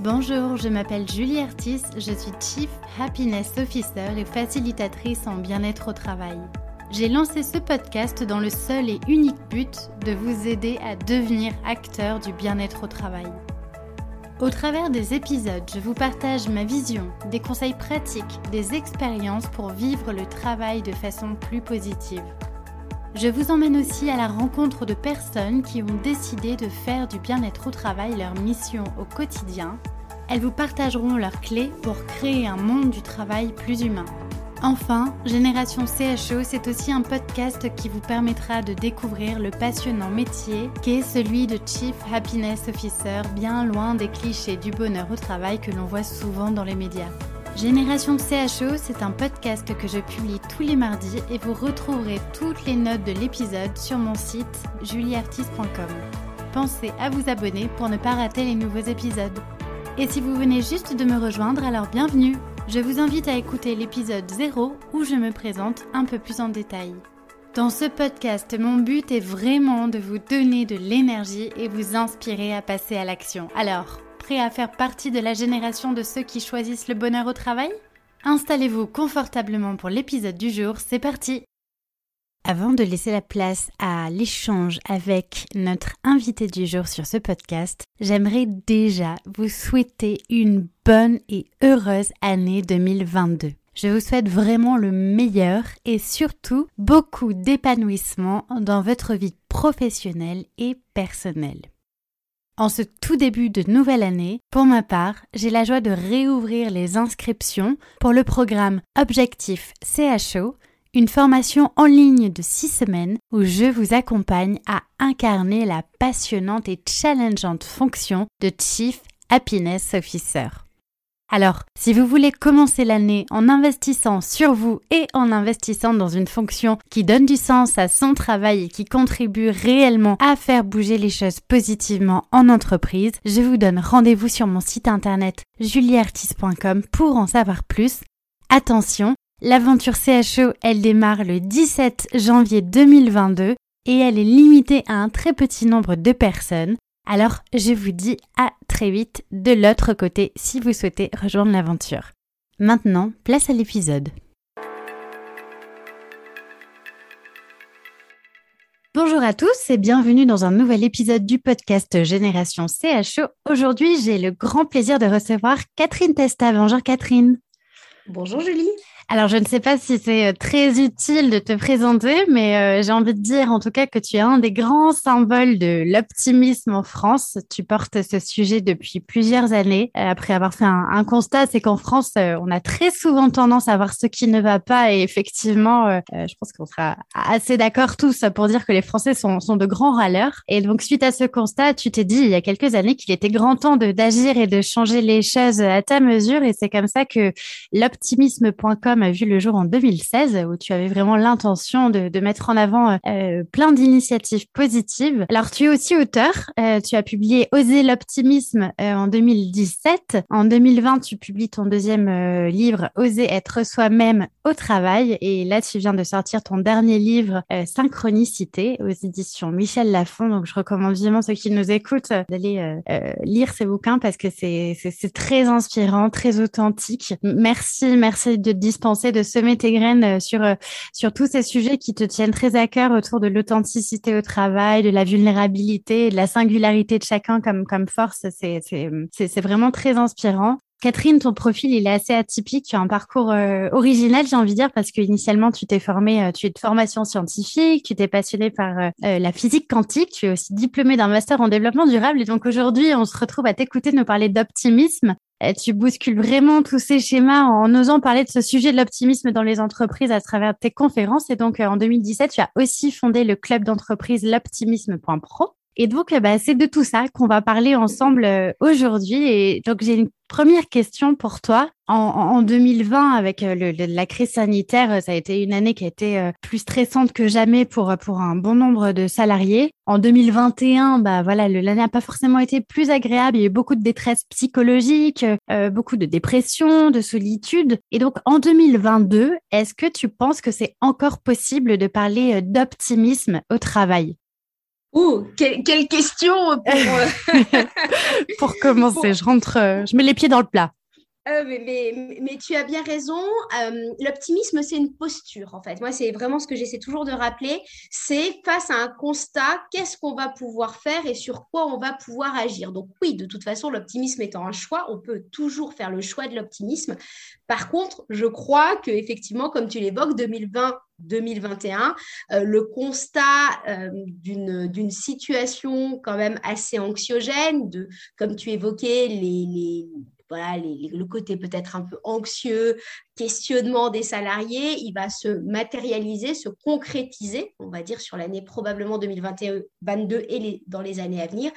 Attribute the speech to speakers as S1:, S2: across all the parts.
S1: Bonjour, je m'appelle Julie Artis, je suis Chief Happiness Officer et facilitatrice en bien-être au travail. J'ai lancé ce podcast dans le seul et unique but de vous aider à devenir acteur du bien-être au travail. Au travers des épisodes, je vous partage ma vision, des conseils pratiques, des expériences pour vivre le travail de façon plus positive. Je vous emmène aussi à la rencontre de personnes qui ont décidé de faire du bien-être au travail leur mission au quotidien. Elles vous partageront leurs clés pour créer un monde du travail plus humain. Enfin, Génération CHO, c'est aussi un podcast qui vous permettra de découvrir le passionnant métier qui est celui de Chief Happiness Officer, bien loin des clichés du bonheur au travail que l'on voit souvent dans les médias. Génération CHO, c'est un podcast que je publie tous les mardis et vous retrouverez toutes les notes de l'épisode sur mon site julieartiste.com. Pensez à vous abonner pour ne pas rater les nouveaux épisodes. Et si vous venez juste de me rejoindre, alors bienvenue Je vous invite à écouter l'épisode 0 où je me présente un peu plus en détail. Dans ce podcast, mon but est vraiment de vous donner de l'énergie et vous inspirer à passer à l'action. Alors, à faire partie de la génération de ceux qui choisissent le bonheur au travail? Installez-vous confortablement pour l'épisode du jour, c'est parti Avant de laisser la place à l'échange avec notre invité du jour sur ce podcast, j'aimerais déjà vous souhaiter une bonne et heureuse année 2022. Je vous souhaite vraiment le meilleur et surtout beaucoup d'épanouissement dans votre vie professionnelle et personnelle. En ce tout début de nouvelle année, pour ma part, j'ai la joie de réouvrir les inscriptions pour le programme Objectif CHO, une formation en ligne de 6 semaines où je vous accompagne à incarner la passionnante et challengeante fonction de Chief Happiness Officer. Alors, si vous voulez commencer l'année en investissant sur vous et en investissant dans une fonction qui donne du sens à son travail et qui contribue réellement à faire bouger les choses positivement en entreprise, je vous donne rendez-vous sur mon site internet julieartis.com pour en savoir plus. Attention, l'aventure CHO, elle démarre le 17 janvier 2022 et elle est limitée à un très petit nombre de personnes. Alors, je vous dis à très vite de l'autre côté si vous souhaitez rejoindre l'aventure. Maintenant, place à l'épisode. Bonjour à tous et bienvenue dans un nouvel épisode du podcast Génération CHO. Aujourd'hui, j'ai le grand plaisir de recevoir Catherine Testa. Bonjour Catherine.
S2: Bonjour Julie.
S1: Alors, je ne sais pas si c'est euh, très utile de te présenter, mais euh, j'ai envie de dire en tout cas que tu es un des grands symboles de l'optimisme en France. Tu portes ce sujet depuis plusieurs années. Euh, après avoir fait un, constat, c'est qu'en France, on a très souvent tendance à voir ce qui ne va pas. Et effectivement, je pense qu'on sera assez d'accord tous pour dire que les Français sont, sont de grands râleurs. Et donc, suite à ce constat, tu t'es dit il y a quelques années qu'il était grand temps d'agir et de changer les choses à ta mesure. Et c'est comme ça que l'optimisme.com a vu le jour en 2016, où tu avais vraiment l'intention de, mettre en avant euh, plein d'initiatives positives. Alors, tu es aussi auteur. Euh, tu as publié Oser l'optimisme euh, en 2017. En 2020, tu publies ton deuxième livre, Oser être soi-même au travail. Et là, tu viens de sortir ton dernier livre, Synchronicité, aux éditions Michel Lafon. Donc, je recommande vivement ceux qui nous écoutent d'aller lire ces bouquins parce que c'est très inspirant, très authentique. Merci, merci de dispenser de semer tes graines euh, sur, euh, sur tous ces sujets qui te tiennent très à cœur autour de l'authenticité au travail, de la vulnérabilité, de la singularité de chacun comme, comme force. C'est vraiment très inspirant. Catherine, ton profil, il est assez atypique. Tu as un parcours euh, original, j'ai envie de dire, parce que initialement, tu t'es formé, tu es de formation scientifique, tu t'es passionné par la physique quantique, tu es aussi diplômé d'un master en développement durable. Et donc aujourd'hui, on se retrouve à t'écouter nous parler d'optimisme. Euh, tu bouscules vraiment tous ces schémas en osant parler de ce sujet de l'optimisme dans les entreprises à travers tes conférences. Et donc, euh, en 2017, tu as aussi fondé le club d'entreprise l'optimisme.pro. Et donc, euh, bah, c'est de tout ça qu'on va parler ensemble aujourd'hui. Et donc, j'ai une première question pour toi. En, 2020, avec euh, la crise sanitaire, euh, ça a été une année qui a été euh, plus stressante que jamais pour, pour un bon nombre de salariés. En 2021, bah voilà, l'année n'a pas forcément été plus agréable. Il y a eu beaucoup de détresse psychologique, beaucoup de dépression, de solitude. Et donc, en 2022, est-ce que tu penses que c'est encore possible de parler d'optimisme au travail?
S2: Quelle, question pour,
S1: euh, pour commencer. Je rentre, euh, je mets les pieds dans le plat.
S2: Euh, mais, tu as bien raison. Euh, l'optimisme, c'est une posture, en fait. Moi, c'est vraiment ce que j'essaie toujours de rappeler. C'est face à un constat, qu'est-ce qu'on va pouvoir faire et sur quoi on va pouvoir agir. Donc oui, de toute façon, l'optimisme étant un choix, on peut toujours faire le choix de l'optimisme. Par contre, je crois que effectivement, comme tu l'évoques, 2020 2021, euh, le constat d'une situation quand même assez anxiogène, de, comme tu évoquais, les voilà, le côté peut-être un peu anxieux, questionnement des salariés, il va se matérialiser, se concrétiser, on va dire, sur l'année probablement 2022 et dans les années à venir.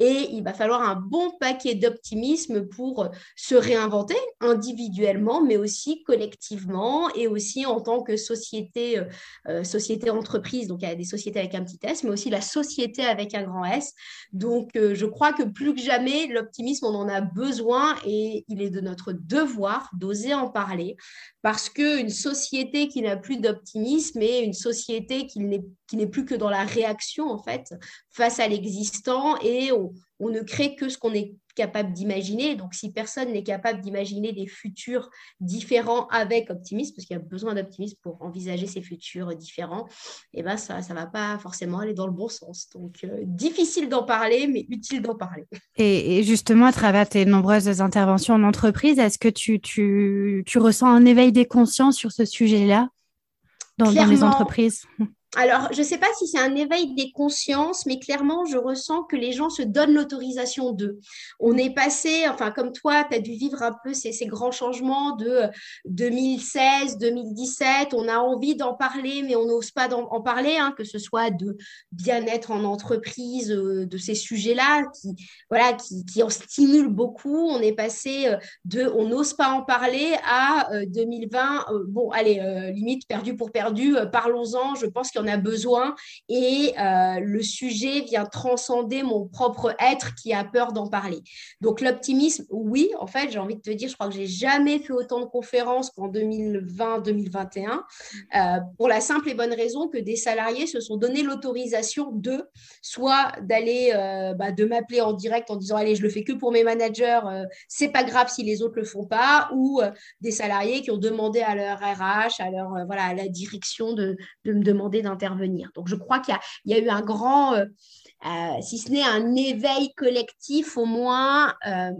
S2: Et il va falloir un bon paquet d'optimisme pour se réinventer individuellement, mais aussi collectivement et aussi en tant que société, euh, euh, société entreprise. Donc, il y a des sociétés avec un petit S, mais aussi la société avec un grand S. Donc, euh, je crois que plus que jamais, l'optimisme, on en a besoin et il est de notre devoir d'oser en parler parce qu'une société qui n'a plus d'optimisme est une société qui n'est plus que dans la réaction, en fait, face à l'existant, et on ne crée que ce qu'on est capable d'imaginer. Donc, si personne n'est capable d'imaginer des futurs différents avec optimisme, parce qu'il y a besoin d'optimisme pour envisager ces futurs différents, et eh ben ça ne va pas forcément aller dans le bon sens. Donc, euh, difficile d'en parler, mais utile d'en parler.
S1: Et, justement, à travers tes nombreuses interventions en entreprise, est-ce que tu, tu, tu, ressens un éveil des consciences sur ce sujet-là dans, dans les entreprises?
S2: Alors, je ne sais pas si c'est un éveil des consciences, mais clairement, je ressens que les gens se donnent l'autorisation d'eux. On est passé, enfin, comme toi, tu as dû vivre un peu ces, grands changements de 2016, 2017. On a envie d'en parler, mais on n'ose pas en, parler, hein, que ce soit de bien-être en entreprise, euh, de ces sujets-là qui, voilà, qui, en stimulent beaucoup. On est passé euh, de on n'ose pas en parler à 2020, euh, bon, allez, limite perdu pour perdu, parlons-en. Je pense qu'il a besoin et euh, le sujet vient transcender mon propre être qui a peur d'en parler. Donc l'optimisme, oui, en fait, j'ai envie de te dire, je crois que j'ai jamais fait autant de conférences qu'en 2020-2021 euh, pour la simple et bonne raison que des salariés se sont donné l'autorisation de soit d'aller euh, bah, de m'appeler en direct en disant allez je le fais que pour mes managers, c'est pas grave si les autres le font pas ou des salariés qui ont demandé à leur RH, à leur voilà la direction de, de me demander d'un intervenir. Donc, je crois qu'il y, a eu un grand, euh, euh, si ce n'est un éveil collectif, au moins, euh,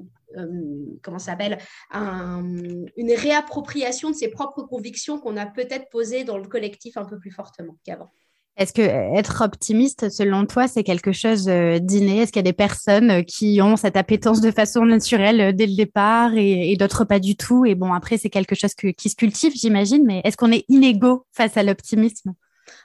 S2: comment ça s'appelle, une réappropriation de ses propres convictions qu'on a peut-être posées dans le collectif un peu plus fortement qu'avant.
S1: Est-ce que être optimiste, selon toi, c'est quelque chose d'inné? Est-ce qu'il y a des personnes qui ont cette appétence de façon naturelle dès le départ et, d'autres pas du tout? Et bon, après, c'est quelque chose qui se cultive, j'imagine, mais est-ce qu'on est inégaux face à l'optimisme?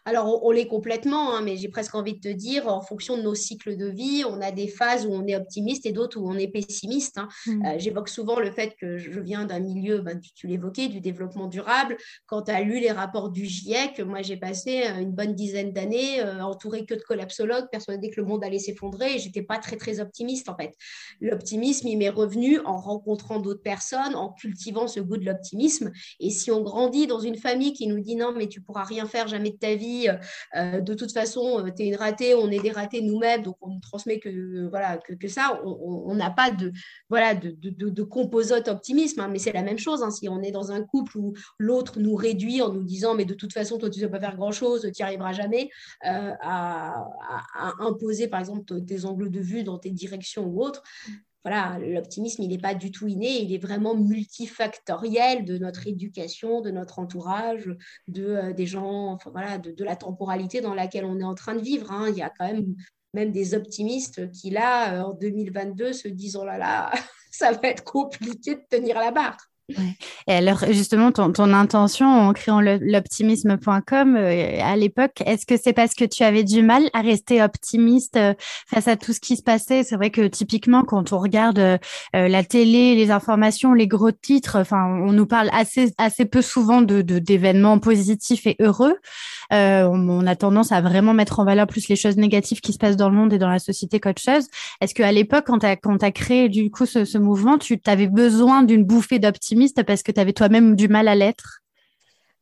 S2: Alors, on, l'est complètement, hein, mais j'ai presque envie de te dire, en fonction de nos cycles de vie, on a des phases où on est optimiste et d'autres où on est pessimiste. Hein. Mmh. Euh, j'évoque souvent le fait que je viens d'un milieu, ben, tu, l'évoquais, du développement durable. Quand tu as lu les rapports du GIEC, moi j'ai passé euh, une bonne dizaine d'années euh, entourée que de collapsologues, persuadée que le monde allait s'effondrer et j'étais pas très très optimiste en fait. L'optimisme, il m'est revenu en rencontrant d'autres personnes, en cultivant ce goût de l'optimisme. Et si on grandit dans une famille qui nous dit non, mais tu pourras rien faire jamais de ta vie, euh, de toute façon, euh, tu es une ratée, on est des ratés nous-mêmes, donc on ne transmet que, voilà, que, ça. On n'a pas de, voilà, de, optimisme, hein, mais c'est la même chose. Hein. si on est dans un couple où l'autre nous réduit en nous disant, mais de toute façon, toi, tu ne sais pas faire grand-chose, tu n'y arriveras jamais, euh, à, à, imposer, par exemple, tes angles de vue dans tes directions ou autres, voilà, l'optimisme, il n'est pas du tout inné, il est vraiment multifactoriel de notre éducation, de notre entourage, de, euh, des gens, de, la temporalité dans laquelle on est en train de vivre. Hein. Il y a quand même même des optimistes qui, là, euh, en 2022, se disent, oh là là, ça va être compliqué de tenir la barre.
S1: Et alors, justement, ton, intention en créant l'optimisme.com euh, à l'époque, est-ce que c'est parce que tu avais du mal à rester optimiste euh, face à tout ce qui se passait? C'est vrai que typiquement, quand on regarde euh, la télé, les informations, les gros titres, enfin, on nous parle assez, assez peu souvent d'événements positifs et heureux. On, a tendance à vraiment mettre en valeur plus les choses négatives qui se passent dans le monde et dans la société qu'autre chose. Est-ce qu'à l'époque, quand tu as, as créé du coup ce, ce mouvement, tu avais besoin d'une bouffée d'optimisme parce que tu avais toi-même du mal à l'être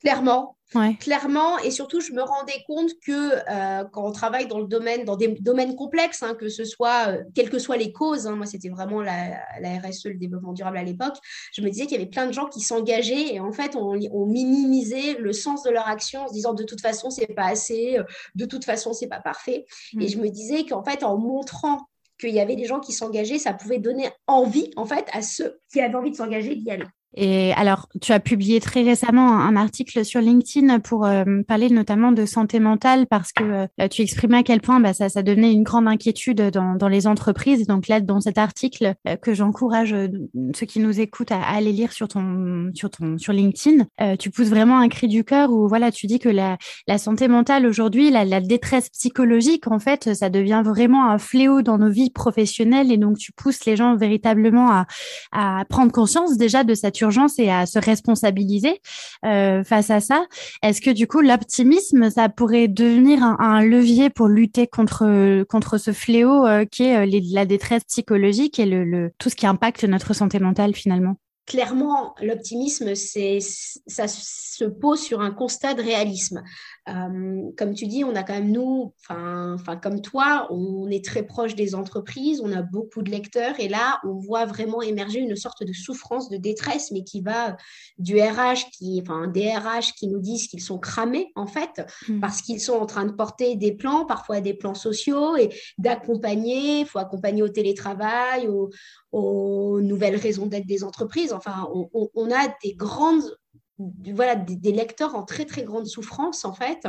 S2: Clairement, clairement. Et surtout, je me rendais compte que euh, quand on travaille dans le domaine, dans des domaines complexes, hein, que ce soit, euh, quelles que soient les causes, hein, moi c'était vraiment la, RSE, le développement durable à l'époque, je me disais qu'il y avait plein de gens qui s'engageaient et en fait, on, on, minimisait le sens de leur action en se disant de toute façon, c'est pas assez, de toute façon, c'est pas parfait. Et mm. je me disais qu'en fait, en montrant qu'il y avait des gens qui s'engageaient, ça pouvait donner envie, en fait, à ceux qui avaient envie de s'engager d'y aller.
S1: Et alors, tu as publié très récemment un, article sur LinkedIn pour euh, parler notamment de santé mentale parce que euh, tu exprimais à quel point bah, ça, ça devenait une grande inquiétude dans, dans les entreprises. Donc là, dans cet article euh, que j'encourage ceux qui nous écoutent à, aller lire sur ton sur ton sur LinkedIn, tu pousses vraiment un cri du cœur où voilà, tu dis que la, la santé mentale aujourd'hui, la, la détresse psychologique, en fait, ça devient vraiment un fléau dans nos vies professionnelles et donc tu pousses les gens véritablement à, à prendre conscience déjà de cette et à se responsabiliser euh, face à ça. Est-ce que du coup, l'optimisme, ça pourrait devenir un, levier pour lutter contre, contre ce fléau euh, qui est euh, la détresse psychologique et le, tout ce qui impacte notre santé mentale finalement?
S2: Clairement, l'optimisme, ça se pose sur un constat de réalisme. Euh, comme tu dis, on a quand même, nous, enfin, comme toi, on est très proche des entreprises, on a beaucoup de lecteurs, et là, on voit vraiment émerger une sorte de souffrance, de détresse, mais qui va du RH, qui, enfin, des RH qui nous disent qu'ils sont cramés, en fait, mmh. parce qu'ils sont en train de porter des plans, parfois des plans sociaux, et d'accompagner, il faut accompagner au télétravail, aux, nouvelles raisons d'être des entreprises. Enfin, on a des grandes voilà, des, lecteurs en très très grande souffrance en fait.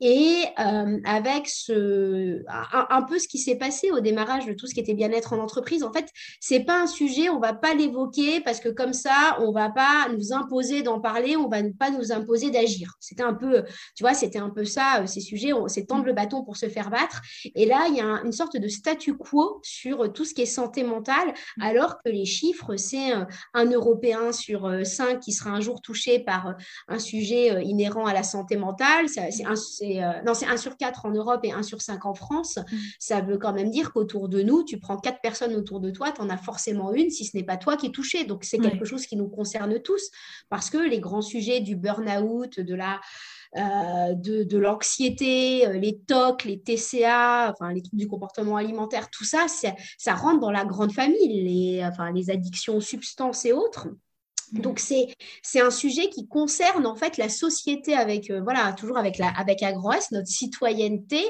S2: Et euh, avec ce un, peu ce qui s'est passé au démarrage de tout ce qui était bien-être en entreprise en fait c'est pas un sujet on va pas l'évoquer parce que comme ça on va pas nous imposer d'en parler on va pas nous imposer d'agir. C'était un peu tu vois c'était un peu ça euh, ces sujets c'est tendre le bâton pour se faire battre. Et là il y a une sorte de statu quo sur tout ce qui est santé mentale alors que les chiffres c'est un Européen sur cinq qui sera un jour touché par euh, un sujet euh, inhérent à la santé mentale. C'est un, euh, non, c'est un sur quatre en Europe et un sur cinq en France. Mm. Ça veut quand même dire qu'autour de nous, tu prends quatre personnes autour de toi, tu en as forcément une, si ce n'est pas toi qui es touché. Donc, c'est quelque chose qui nous concerne tous parce que les grands sujets du burn-out, de la... de, l'anxiété, les TOC, les TCA, enfin les troubles du comportement alimentaire, tout ça, ça rentre dans la grande famille, les, enfin, les addictions aux substances et autres. Donc c'est c'est un sujet qui concerne en fait la société avec euh, voilà toujours avec la avec Agroas notre citoyenneté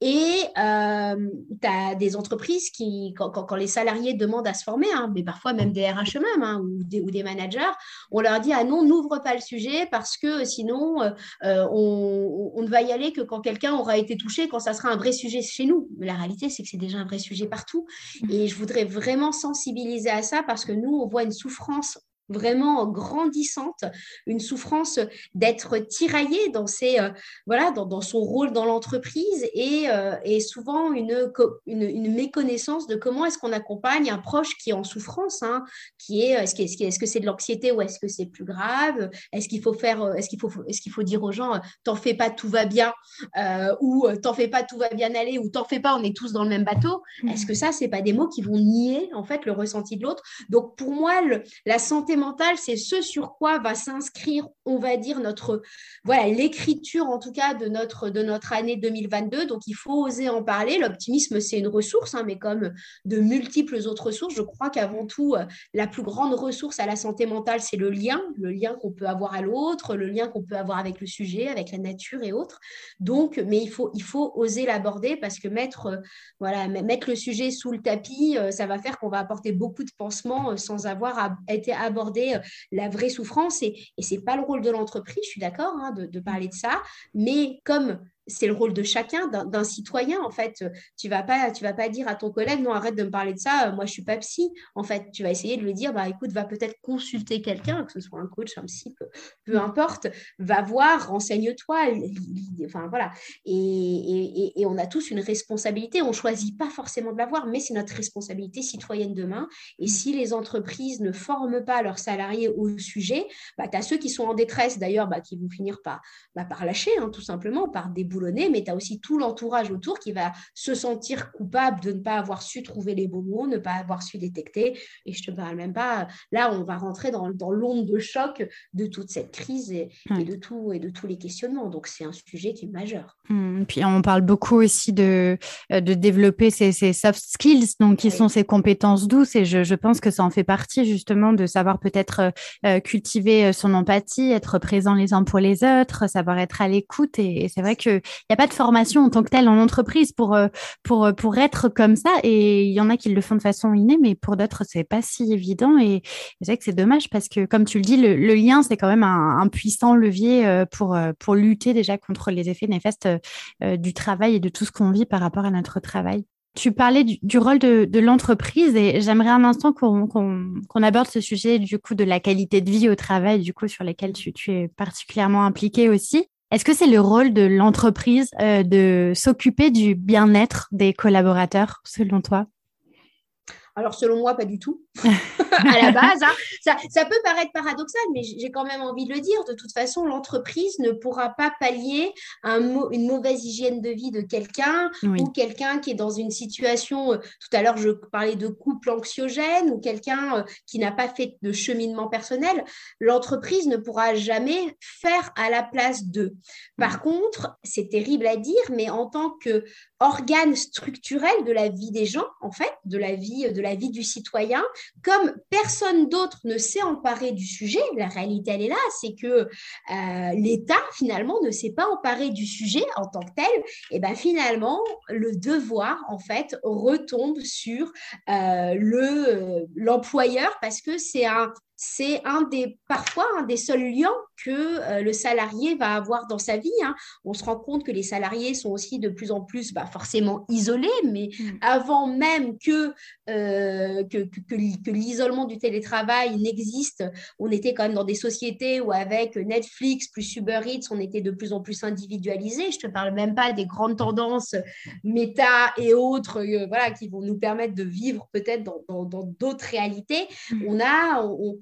S2: et euh, tu as des entreprises qui quand, quand, les salariés demandent à se former hein, mais parfois même des RH eux-mêmes hein, ou, des, ou des managers on leur dit ah non n'ouvre pas le sujet parce que sinon euh, on, on, ne va y aller que quand quelqu'un aura été touché quand ça sera un vrai sujet chez nous. Mais la réalité c'est que c'est déjà un vrai sujet partout. Mmh. et je voudrais vraiment sensibiliser à ça parce que nous on voit une souffrance vraiment grandissante, une souffrance d'être tiraillé dans, ses, euh, voilà, dans, son rôle dans l'entreprise et, euh, et, souvent une, une, méconnaissance de comment est-ce qu'on accompagne un proche qui est en souffrance, hein, qui est est-ce que c'est -ce c'est de l'anxiété ou est-ce que c'est plus grave? Est-ce qu'il faut faire, est-ce qu'il faut, est-ce qu'il faut dire aux gens t'en fais pas, tout va bien euh, ou t'en fais pas, tout va bien aller ou t'en fais pas, on est tous dans le même bateau? Est-ce que ça, c'est pas des mots qui vont nier en fait le ressenti de l'autre? Donc pour moi, le, la santé mentale, c'est ce sur quoi va s'inscrire, on va dire, notre, voilà, l'écriture en tout cas de notre, de notre année 2022. Donc, il faut oser en parler. L'optimisme, c'est une ressource, hein, mais comme de multiples autres ressources, je crois qu'avant tout, euh, la plus grande ressource à la santé mentale, c'est le lien, le lien qu'on peut avoir à l'autre, le lien qu'on peut avoir avec le sujet, avec la nature et autres. Donc, mais il faut, il faut oser l'aborder parce que mettre, euh, voilà, mettre le sujet sous le tapis, euh, ça va faire qu'on va apporter beaucoup de pansements sans avoir été abordé la vraie souffrance. Et, et ce n'est pas le rôle de l'entreprise, je suis d'accord, hein, de, parler de ça. Mais comme c'est le rôle de chacun, d'un citoyen, en fait. Tu vas pas, tu vas pas dire à ton collègue, non, arrête de me parler de ça, moi, je suis pas psy. En fait, tu vas essayer de lui dire, bah, écoute, va peut-être consulter quelqu'un, que ce soit un coach, un psy, peu, importe, va voir, renseigne-toi. Enfin, voilà. Et, et, on a tous une responsabilité. On choisit pas forcément de l'avoir, mais c'est notre responsabilité citoyenne demain. Et si les entreprises ne forment pas leurs salariés au sujet, bah, tu as ceux qui sont en détresse, d'ailleurs, bah, qui vont finir par, bah, par lâcher, hein, tout simplement, par débouler boulonner, mais tu as aussi tout l'entourage autour qui va se sentir coupable de ne pas avoir su trouver les bons mots, ne pas avoir su détecter. Et je te parle même pas, là, on va rentrer dans, dans l'onde de choc de toute cette crise et, de tout, et de tous les questionnements. Donc, c'est un sujet qui est majeur.
S1: Mmh, puis, on parle beaucoup aussi de, euh, de développer ces, ces soft skills, donc qui sont ces compétences douces. Et je, je, pense que ça en fait partie, justement, de savoir peut-être euh, euh, cultiver son empathie, être présent les uns pour les autres, savoir être à l'écoute. Et, c'est vrai qu'il n'y a pas de formation en tant que telle en entreprise pour, pour, pour être comme ça. Et il y en a qui le font de façon innée, mais pour d'autres, c'est pas si évident. Et c'est vrai que c'est dommage parce que, comme tu le dis, le, lien, c'est quand même un, puissant levier euh, pour, euh, pour lutter déjà contre les effets néfastes euh, du travail et de tout ce qu'on vit par rapport à notre travail. Tu parlais du, rôle de, l'entreprise et j'aimerais un instant qu'on aborde ce sujet du coup de la qualité de vie au travail, du coup sur lesquels tu, tu es particulièrement impliqué aussi. Est-ce que c'est le rôle de l'entreprise de s'occuper du bien-être des collaborateurs, selon toi?
S2: Alors, selon moi, pas du tout. à la base, hein. ça, peut paraître paradoxal, mais j'ai quand même envie de le dire. De toute façon, l'entreprise ne pourra pas pallier une mauvaise hygiène de vie de quelqu'un ou quelqu'un qui est dans une situation, euh, tout à l'heure, je parlais de couple anxiogène ou quelqu'un euh, qui n'a pas fait de cheminement personnel. L'entreprise ne pourra jamais faire à la place d'eux. Par contre, c'est terrible à dire, mais en tant que organe structurel de la vie des gens, en fait, de la vie, de la vie du citoyen, comme personne d'autre ne s'est emparé du sujet, la réalité elle est là, c'est que euh, l'État finalement ne s'est pas emparé du sujet en tant que tel, et ben finalement le devoir en fait retombe sur euh, le euh, l'employeur parce que c'est un c'est un des, parfois un des seuls liens que euh, le salarié va avoir dans sa vie. Hein. On se rend compte que les salariés sont aussi de plus en plus bah, forcément isolés, mais mm. avant même que, euh, que, que, l'isolement du télétravail n'existe, on était quand même dans des sociétés où avec Netflix plus Uber Eats, on était de plus en plus individualisé. Je ne te parle même pas des grandes tendances méta et autres euh, voilà, qui vont nous permettre de vivre peut-être dans d'autres réalités. Mm. On a... On,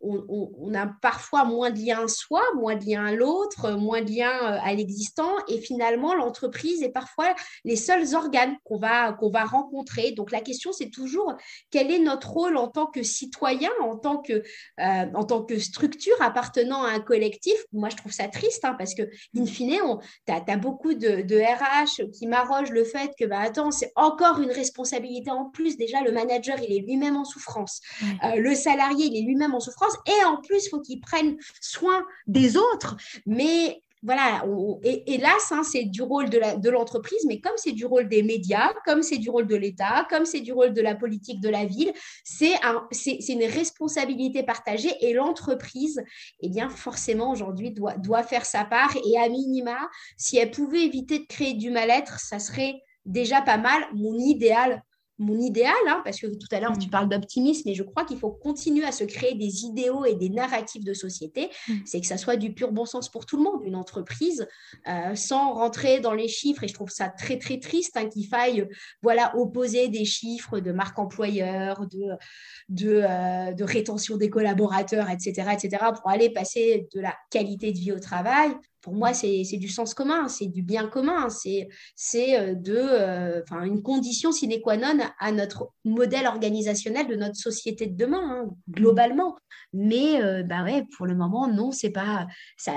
S2: on, a parfois moins de liens à soi, moins de liens à l'autre, moins de liens euh, à l'existant. Et finalement, l'entreprise est parfois les seuls organes qu'on va, qu'on va rencontrer. Donc la question, c'est toujours quel est notre rôle en tant que citoyen, en tant que, euh, en tant que structure appartenant à un collectif? Moi, je trouve ça triste hein, parce que, in fine, tu as, beaucoup de, de, RH qui m'arrogent le fait que, bah, attends, c'est encore une responsabilité en plus. Déjà, le manager, il est lui-même en souffrance. Euh, le salarié, il est lui-même en souffrance et en plus, il faut qu'ils prennent soin des autres. Mais voilà, hélas, hein, c'est du rôle de l'entreprise, mais comme c'est du rôle des médias, comme c'est du rôle de l'État, comme c'est du rôle de la politique de la ville, c'est une responsabilité partagée et l'entreprise, eh bien, forcément, aujourd'hui, doit faire sa part et à minima, si elle pouvait éviter de créer du mal-être, ça serait déjà pas mal. Mon idéal, mon idéal, hein, parce que tout à l'heure, tu mm. parles d'optimisme, et je crois qu'il faut continuer à se créer des idéaux et des narratifs de société. Mm. C'est que ça soit du pur bon sens pour tout le monde, une entreprise, euh, sans rentrer dans les chiffres. Et je trouve ça très, très triste hein, qu'il faille voilà, opposer des chiffres de marque employeur, de, de, euh, de rétention des collaborateurs, etc., etc., pour aller passer de la qualité de vie au travail pour moi, c'est du sens commun, c'est du bien commun, c'est euh, euh, une condition sine qua non à notre modèle organisationnel de notre société de demain, hein, globalement. Mais euh, bah ouais, pour le moment, non, c'est pas ça,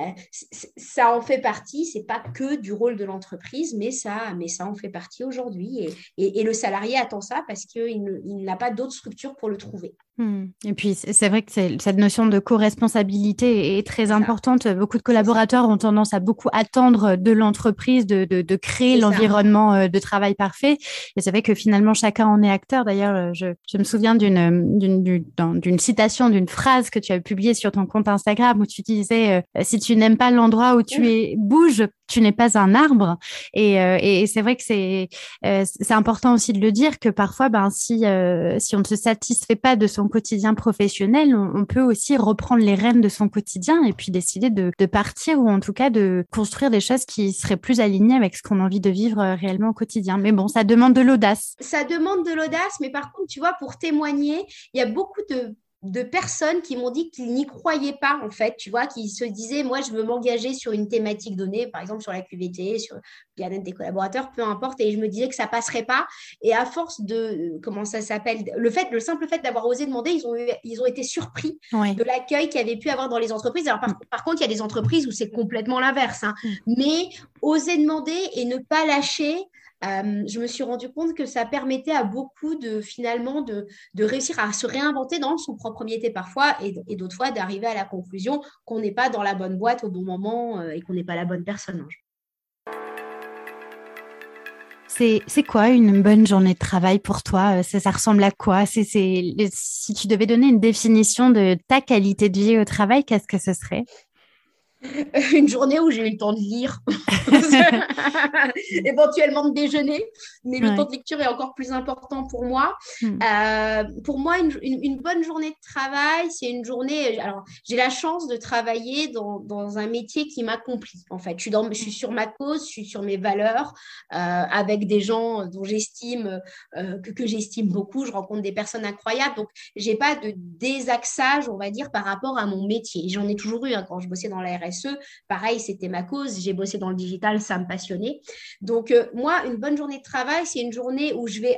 S2: ça en fait partie. C'est pas que du rôle de l'entreprise, mais ça, mais ça en fait partie aujourd'hui. Et, et, le salarié attend ça parce qu'il n'a pas d'autre structure pour le trouver.
S1: Hmm. Et puis, c'est vrai que cette notion de co-responsabilité est très importante. Beaucoup de collaborateurs ont tendance à beaucoup attendre de l'entreprise de, de, créer l'environnement euh, de travail parfait. Et c'est vrai que finalement, chacun en est acteur. D'ailleurs, euh, je, je, me souviens d'une d'une citation, d'une phrase que tu as publiée sur ton compte Instagram où tu disais euh, Si tu n'aimes pas l'endroit où tu es, bouge, tu n'es pas un arbre. Et, et c'est vrai que c'est c'est important aussi de le dire que parfois, ben, si, si on ne se satisfait pas de son quotidien professionnel, on, peut aussi reprendre les rênes de son quotidien et puis décider de, partir ou en tout cas de construire des choses qui seraient plus alignées avec ce qu'on a envie de vivre euh, réellement au quotidien. Mais bon, ça demande de l'audace.
S2: Ça demande de l'audace, mais par contre, tu vois, pour témoigner, il y a beaucoup de de personnes qui m'ont dit qu'ils n'y croyaient pas, en fait, tu vois, qui se disaient, moi, je veux m'engager sur une thématique donnée, par exemple sur la QVT, sur le bien-être des collaborateurs, peu importe, et je me disais que ça passerait pas. Et à force de, comment ça s'appelle, le fait, le simple fait d'avoir osé demander, ils ont, ils ont été surpris de l'accueil qu'il y avait pu avoir dans les entreprises. Alors, par, contre, il y a des entreprises où c'est complètement l'inverse, hein. mm. mais oser demander et ne pas lâcher, euh, je me suis rendu compte que ça permettait à beaucoup de finalement de, réussir à se réinventer dans son propre métier parfois et, d'autres fois d'arriver à la conclusion qu'on n'est pas dans la bonne boîte au bon moment euh, et qu'on n'est pas la bonne personne.
S1: C'est quoi une bonne journée de travail pour toi? Euh, ça, ressemble à quoi? Si tu devais donner une définition de ta qualité de vie au travail, qu'est-ce que ce serait?
S2: une journée où j'ai eu le temps de lire, éventuellement de déjeuner, mais le temps de lecture est encore plus important pour moi. Hmm. Euh, pour moi, une, bonne journée de travail, c'est une journée. Alors, j'ai la chance de travailler dans, dans un métier qui m'accomplit. En fait, je suis, dans, je suis sur ma cause, je suis sur mes valeurs, euh, avec des gens dont j'estime euh, que, que j'estime beaucoup. Je rencontre des personnes incroyables, donc j'ai pas de désaxage, on va dire, par rapport à mon métier. J'en ai toujours eu hein, quand je bossais dans la RS Pareil, c'était ma cause. J'ai bossé dans le digital, ça me passionnait. Donc, euh, moi, une bonne journée de travail, c'est une journée où je vais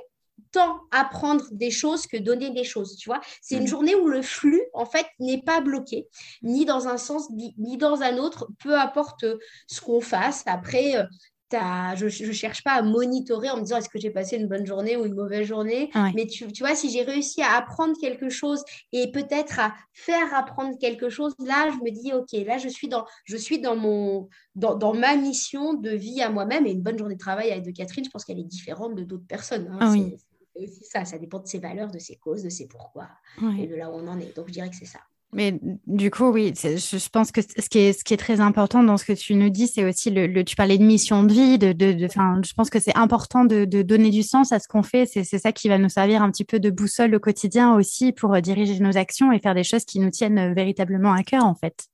S2: tant apprendre des choses que donner des choses, tu vois. C'est une mm. journée où le flux, en fait, n'est pas bloqué, ni dans un sens, ni, dans un autre, peu importe ce qu'on fasse. Après, je ne cherche pas à monitorer en me disant est-ce que j'ai passé une bonne journée ou une mauvaise journée? Mais tu, tu, vois, si j'ai réussi à apprendre quelque chose et peut-être à faire apprendre quelque chose, là, je me dis, OK, là, je suis dans, je suis dans, mon, dans, dans ma mission de vie à moi-même. Et une bonne journée de travail avec de Catherine, je pense qu'elle est différente de d'autres personnes. Hein. Ah c'est aussi ça, ça dépend de ses valeurs, de ses causes, de ses pourquoi et de là où on en est. Donc, je dirais que c'est ça.
S1: Mais du coup, oui, je, pense que ce qui, est, ce qui est très important dans ce que tu nous dis, c'est aussi le, tu parlais de mission de vie, de, de, je pense que c'est important de, de, donner du sens à ce qu'on fait. C'est ça qui va nous servir un petit peu de boussole au quotidien aussi pour euh, diriger nos actions et faire des choses qui nous tiennent euh, véritablement à cœur, en fait.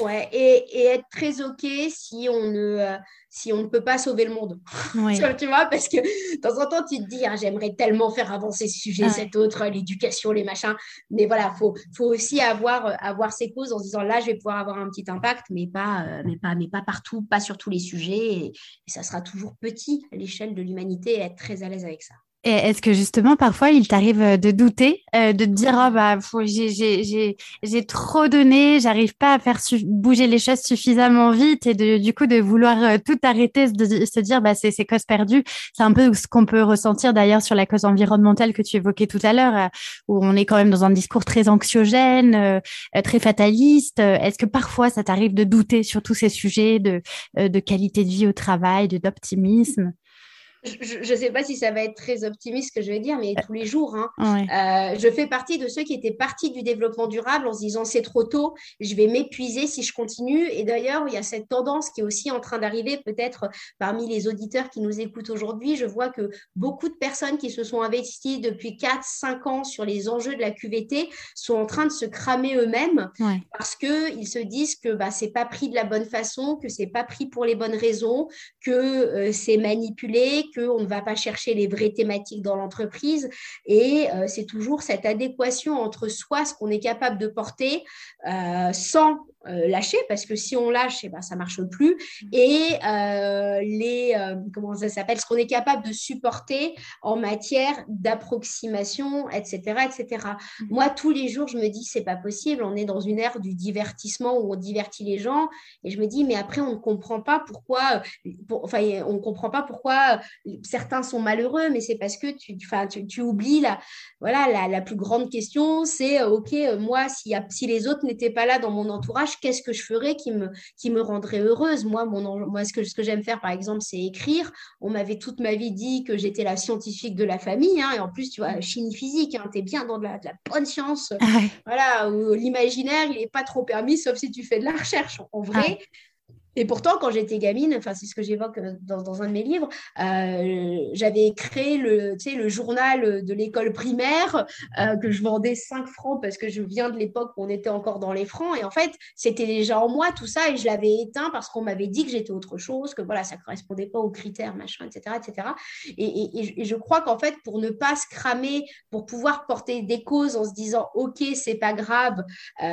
S2: Ouais, et, et, être très OK si on ne, euh, si on ne peut pas sauver le monde. tu vois, parce que de temps en temps, tu te dis, ah, j'aimerais tellement faire avancer ce sujet, cet autre, l'éducation, les machins. Mais voilà, il faut, faut aussi avoir, euh, avoir ses causes en se disant, là, je vais pouvoir avoir un petit impact, mais pas, euh, mais pas, mais pas partout, pas sur tous les sujets. Et, et ça sera toujours petit à l'échelle de l'humanité et être très à l'aise avec ça.
S1: Est-ce que justement, parfois, il t'arrive euh, de douter, euh, de te dire, oh, bah, j'ai trop donné, j'arrive pas à faire bouger les choses suffisamment vite et de, du coup, de vouloir euh, tout arrêter, de se dire, bah, c'est cause perdue. C'est un peu ce qu'on peut ressentir d'ailleurs sur la cause environnementale que tu évoquais tout à l'heure, où on est quand même dans un discours très anxiogène, très fataliste. Est-ce que parfois, ça t'arrive de douter sur tous ces sujets de, de qualité de vie au travail, d'optimisme?
S2: Je ne sais pas si ça va être très optimiste ce que je vais dire, mais tous les jours, hein, euh, je fais partie de ceux qui étaient partis du développement durable en se disant c'est trop tôt, je vais m'épuiser si je continue. Et d'ailleurs, il y a cette tendance qui est aussi en train d'arriver, peut-être parmi les auditeurs qui nous écoutent aujourd'hui. Je vois que beaucoup de personnes qui se sont investies depuis 4-5 ans sur les enjeux de la QVT sont en train de se cramer eux-mêmes parce qu'ils se disent que bah, c'est pas pris de la bonne façon, que c'est pas pris pour les bonnes raisons, que euh, c'est manipulé, qu'on ne va pas chercher les vraies thématiques dans l'entreprise. Et euh, c'est toujours cette adéquation entre soi, ce qu'on est capable de porter, euh, sans euh, lâcher parce que si on lâche, eh ben, ça marche plus. Et euh, les euh, comment ça s'appelle, ce qu'on est capable de supporter en matière d'approximation, etc., etc. Moi, tous les jours, je me dis c'est pas possible. On est dans une ère du divertissement où on divertit les gens, et je me dis mais après on ne comprend pas pourquoi, enfin on comprend pas pourquoi certains sont malheureux, mais c'est parce que tu, tu, tu oublies la voilà la, plus grande question, c'est ok moi si les autres n'étaient pas là dans mon entourage qu'est-ce que je ferais qui me, qui me rendrait heureuse Moi, mon, moi ce que, ce que j'aime faire, par exemple, c'est écrire. On m'avait toute ma vie dit que j'étais la scientifique de la famille. Hein, et en plus, tu vois, chimie physique, hein, tu es bien dans de la, bonne science. Voilà, où l'imaginaire, il n'est pas trop permis, sauf si tu fais de la recherche. En vrai, Et pourtant, quand j'étais gamine, enfin, c'est ce que j'évoque euh, dans, un de mes livres, euh, j'avais créé le, le journal de l'école primaire euh, que je vendais 5 francs parce que je viens de l'époque où on était encore dans les francs. Et en fait, c'était déjà en moi tout ça et je l'avais éteint parce qu'on m'avait dit que j'étais autre chose, que voilà, ça ne correspondait pas aux critères, machin, etc. etc. Et, je crois qu'en fait, pour ne pas se cramer, pour pouvoir porter des causes en se disant, OK, c'est pas grave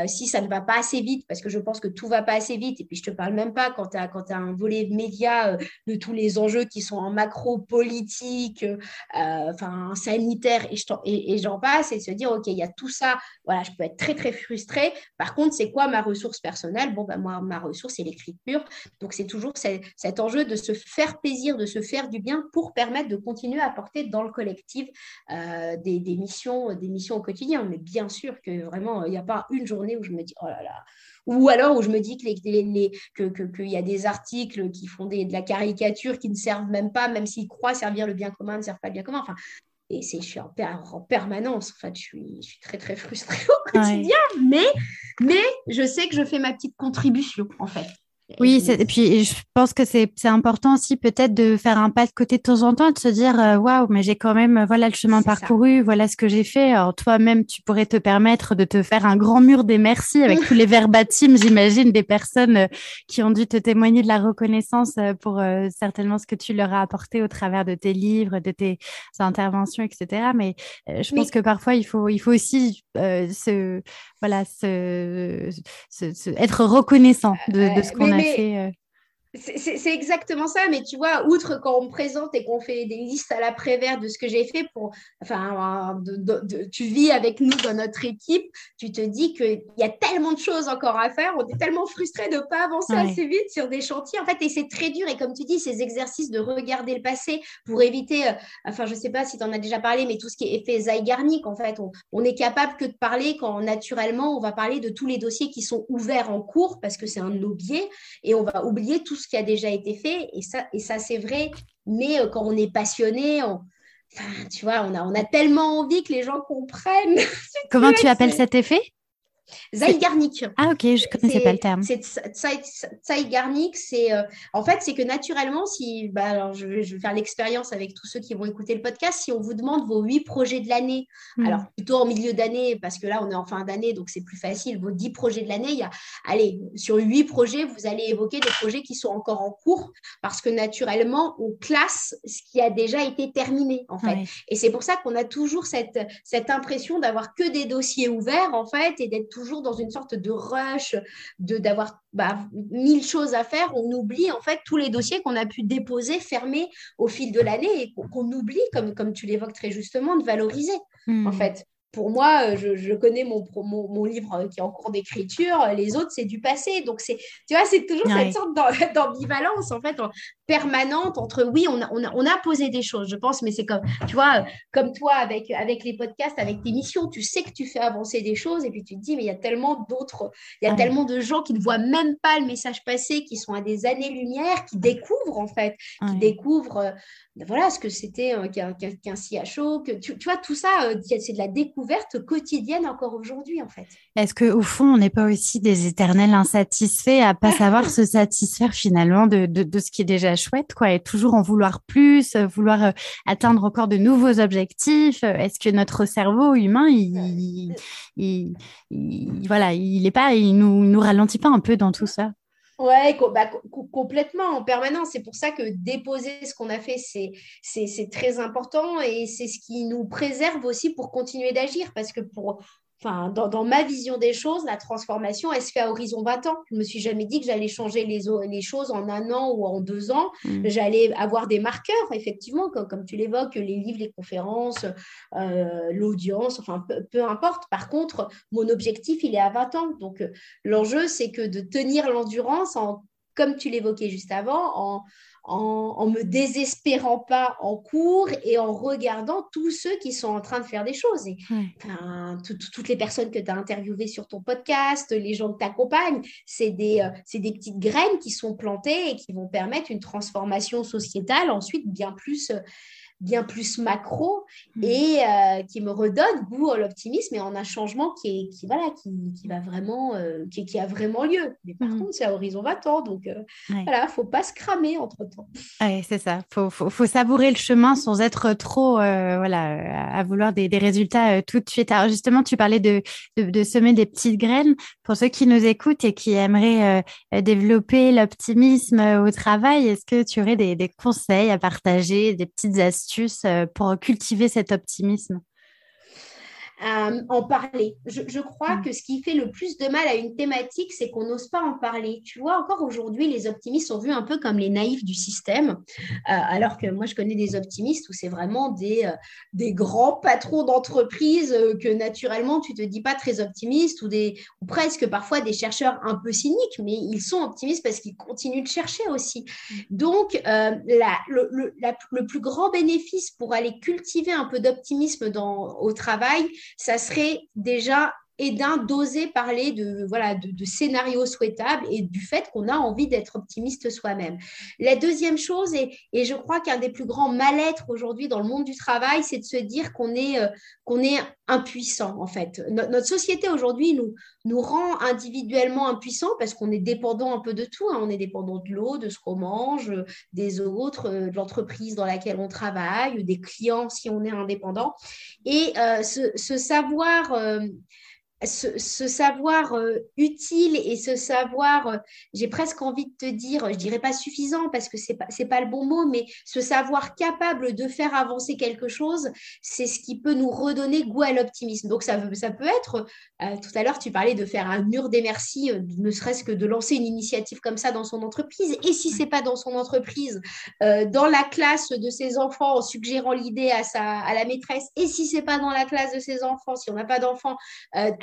S2: si ça ne va pas assez vite, parce que je pense que tout va pas assez vite. Et puis, je te parle même pas quand tu as, un volet média euh, de tous les enjeux qui sont en macro politique, euh, enfin sanitaire, et, j'en passe, et se dire, OK, il y a tout ça, voilà, je peux être très, très frustrée. Par contre, c'est quoi ma ressource personnelle? Bon, ben, moi, ma ressource, c'est l'écriture. Donc, c'est toujours cet, enjeu de se faire plaisir, de se faire du bien pour permettre de continuer à apporter dans le collectif euh, des, des, missions, des missions au quotidien. Mais bien sûr que vraiment, il n'y a pas une journée où je me dis, oh là là, ou alors où je me dis qu'il les, que, que, y a des articles qui font des, de la caricature qui ne servent même pas, même s'ils croient servir le bien commun, ne servent pas le bien commun. Enfin, et c'est, je suis en, en, permanence. En fait, je suis, je suis très, très frustrée au quotidien. Mais, mais je sais que je fais ma petite contribution, en fait.
S1: Oui, et puis je pense que c'est important aussi peut-être de faire un pas de côté de temps en temps, de se dire euh, waouh, mais j'ai quand même voilà le chemin parcouru, voilà ce que j'ai fait. Alors toi-même, tu pourrais te permettre de te faire un grand mur des merci avec tous les verbatims, j'imagine, des personnes euh, qui ont dû te témoigner de la reconnaissance euh, pour certainement ce que tu leur as apporté au travers de tes livres, de tes interventions, etc. Mais je pense que parfois il faut il faut aussi se voilà se, être reconnaissant de, de ce qu'on a fait.
S2: C'est exactement ça, mais tu vois, outre quand on me présente et qu'on fait des listes à l'après-vert de ce que j'ai fait pour, enfin, de, tu vis avec nous dans notre équipe, tu te dis qu'il y a tellement de choses encore à faire, on est tellement frustré de ne pas avancer assez vite sur des chantiers, en fait, et c'est très dur. Et comme tu dis, ces exercices de regarder le passé pour éviter, euh, enfin, je ne sais pas si tu en as déjà parlé, mais tout ce qui est effet Zygarnik, en fait, on, on est capable que de parler quand naturellement on va parler de tous les dossiers qui sont ouverts en cours parce que c'est un de nos biais, et on va oublier tout ce qui a déjà été fait. Et ça, et ça c'est vrai. Mais euh, quand on est passionné, on, tu vois, on a, on a tellement envie que les gens comprennent.
S1: Comment tu appelles cet effet?
S2: Zygarnik.
S1: Ah ok, je connaissais pas le terme.
S2: C'est Zygarnik, c'est euh, en fait c'est que naturellement si bah, alors je, vais faire l'expérience avec tous ceux qui vont écouter le podcast, si on vous demande vos huit projets de l'année, hmm. alors plutôt en milieu d'année parce que là on est en fin d'année donc c'est plus facile. Vos dix projets de l'année, il y a allez sur huit projets vous allez évoquer des projets qui sont encore en cours parce que naturellement on classe ce qui a déjà été terminé en fait. Et c'est pour ça qu'on a toujours cette cette impression d'avoir que des dossiers ouverts en fait et d'être toujours dans une sorte de rush, de d'avoir bah, mille choses à faire. On oublie en fait tous les dossiers qu'on a pu déposer, fermer au fil de l'année et qu'on oublie, comme, comme tu l'évoques très justement, de valoriser en hmm. fait pour moi, euh, je, connais mon, mon, livre euh, qui est en cours d'écriture, les autres, c'est du passé. Donc, c'est, tu vois, c'est toujours cette sorte d'ambivalence, en fait, permanente entre, oui, on a, on, a, on a, posé des choses, je pense, mais c'est comme, tu vois, comme toi, avec, avec les podcasts, avec tes missions, tu sais que tu fais avancer des choses, et puis tu te dis, mais il y a tellement d'autres, il y a tellement de gens qui ne voient même pas le message passer, qui sont à des années-lumière, qui découvrent, en fait, qui découvrent, euh, voilà, ce que c'était qu'un, qu'un, CHO, que, tu, tu, vois, tout ça, c'est de la découverte quotidienne encore aujourd'hui, en fait.
S1: Est-ce qu'au fond, on n'est pas aussi des éternels insatisfaits à pas savoir se satisfaire finalement de, de, ce qui est déjà chouette, quoi, et toujours en vouloir plus, euh, vouloir euh, atteindre encore de nouveaux objectifs? Est-ce que notre cerveau humain, il, il, voilà, il est pas, il nous, nous ralentit pas un peu dans tout ça?
S2: Ouais, bah, complètement, en permanence. C'est pour ça que déposer ce qu'on a fait, c'est très important et c'est ce qui nous préserve aussi pour continuer d'agir. Parce que pour, enfin, dans, ma vision des choses, la transformation, elle se fait à horizon 20 ans. Je ne me suis jamais dit que j'allais changer les, les choses en un an ou en deux ans. Mm. J'allais avoir des marqueurs, effectivement, comme, tu l'évoques, les livres, les conférences, euh, l'audience, enfin, peu, importe. Par contre, mon objectif, il est à 20 ans. Donc, euh, l'enjeu, c'est que de tenir l'endurance en comme tu l'évoquais juste avant, en, en, me désespérant pas en cours et en regardant tous ceux qui sont en train de faire des choses. Et, toutes les personnes que tu as interviewées sur ton podcast, les gens que tu accompagnes, c'est des, euh, des petites graines qui sont plantées et qui vont permettre une transformation sociétale ensuite bien plus, euh, bien plus macro mmh. et euh, qui me redonne goût à l'optimisme et en un changement qui, est, qui, voilà, qui, qui va vraiment, euh, qui, qui, a vraiment lieu. Mais par mmh. contre, c'est à horizon 20 ans, donc euh, voilà, faut pas se cramer entre-temps.
S1: Ouais, c'est ça, faut, faut, faut, savourer le chemin sans être trop voilà, à vouloir des, des résultats tout de suite. Alors justement, tu parlais de, de, de, semer des petites graines. Pour ceux qui nous écoutent et qui aimeraient développer l'optimisme au travail, est-ce que tu aurais des, des conseils à partager, des petites astuces euh, pour cultiver cet optimisme?
S2: Euh, en parler. Je, crois mm. que ce qui fait le plus de mal à une thématique, c'est qu'on n'ose pas en parler. Tu vois, encore aujourd'hui, les optimistes sont vus un peu comme les naïfs du système, euh, alors que moi, je connais des optimistes où c'est vraiment des, euh, des grands patrons d'entreprise que naturellement, tu te dis pas très optimistes ou, des, ou presque parfois des chercheurs un peu cyniques, mais ils sont optimistes parce qu'ils continuent de chercher aussi. Mm. Donc, la, le, le, le, plus grand bénéfice pour aller cultiver un peu d'optimisme au travail, ça serait déjà et d'un d'oser parler de, voilà, de, scénarios souhaitables et du fait qu'on a envie d'être optimiste soi-même. La deuxième chose, et, je crois qu'un des plus grands mal-être aujourd'hui dans le monde du travail, c'est de se dire qu'on est, euh, qu'on est impuissant, en fait. notre société aujourd'hui nous, nous rend individuellement impuissants parce qu'on est dépendant un peu de tout. Hein. On est dépendant de l'eau, de ce qu'on mange, des autres, euh, de l'entreprise dans laquelle on travaille, des clients si on est indépendant. Et euh, ce, savoir ce, savoir euh, utile et ce savoir, euh, j'ai presque envie de te dire, je dirais pas suffisant parce que c'est pas pas le bon mot, mais ce savoir capable de faire avancer quelque chose, c'est ce qui peut nous redonner goût à l'optimisme. Donc ça, ça peut être, euh, tout à l'heure tu parlais de faire un mur des merci, ne serait-ce que de lancer une initiative comme ça dans son entreprise. Et si c'est pas dans son entreprise, dans la classe de ses enfants en suggérant l'idée à à la maîtresse. Et si c'est pas dans la classe de ses enfants, si on n'a pas d'enfants,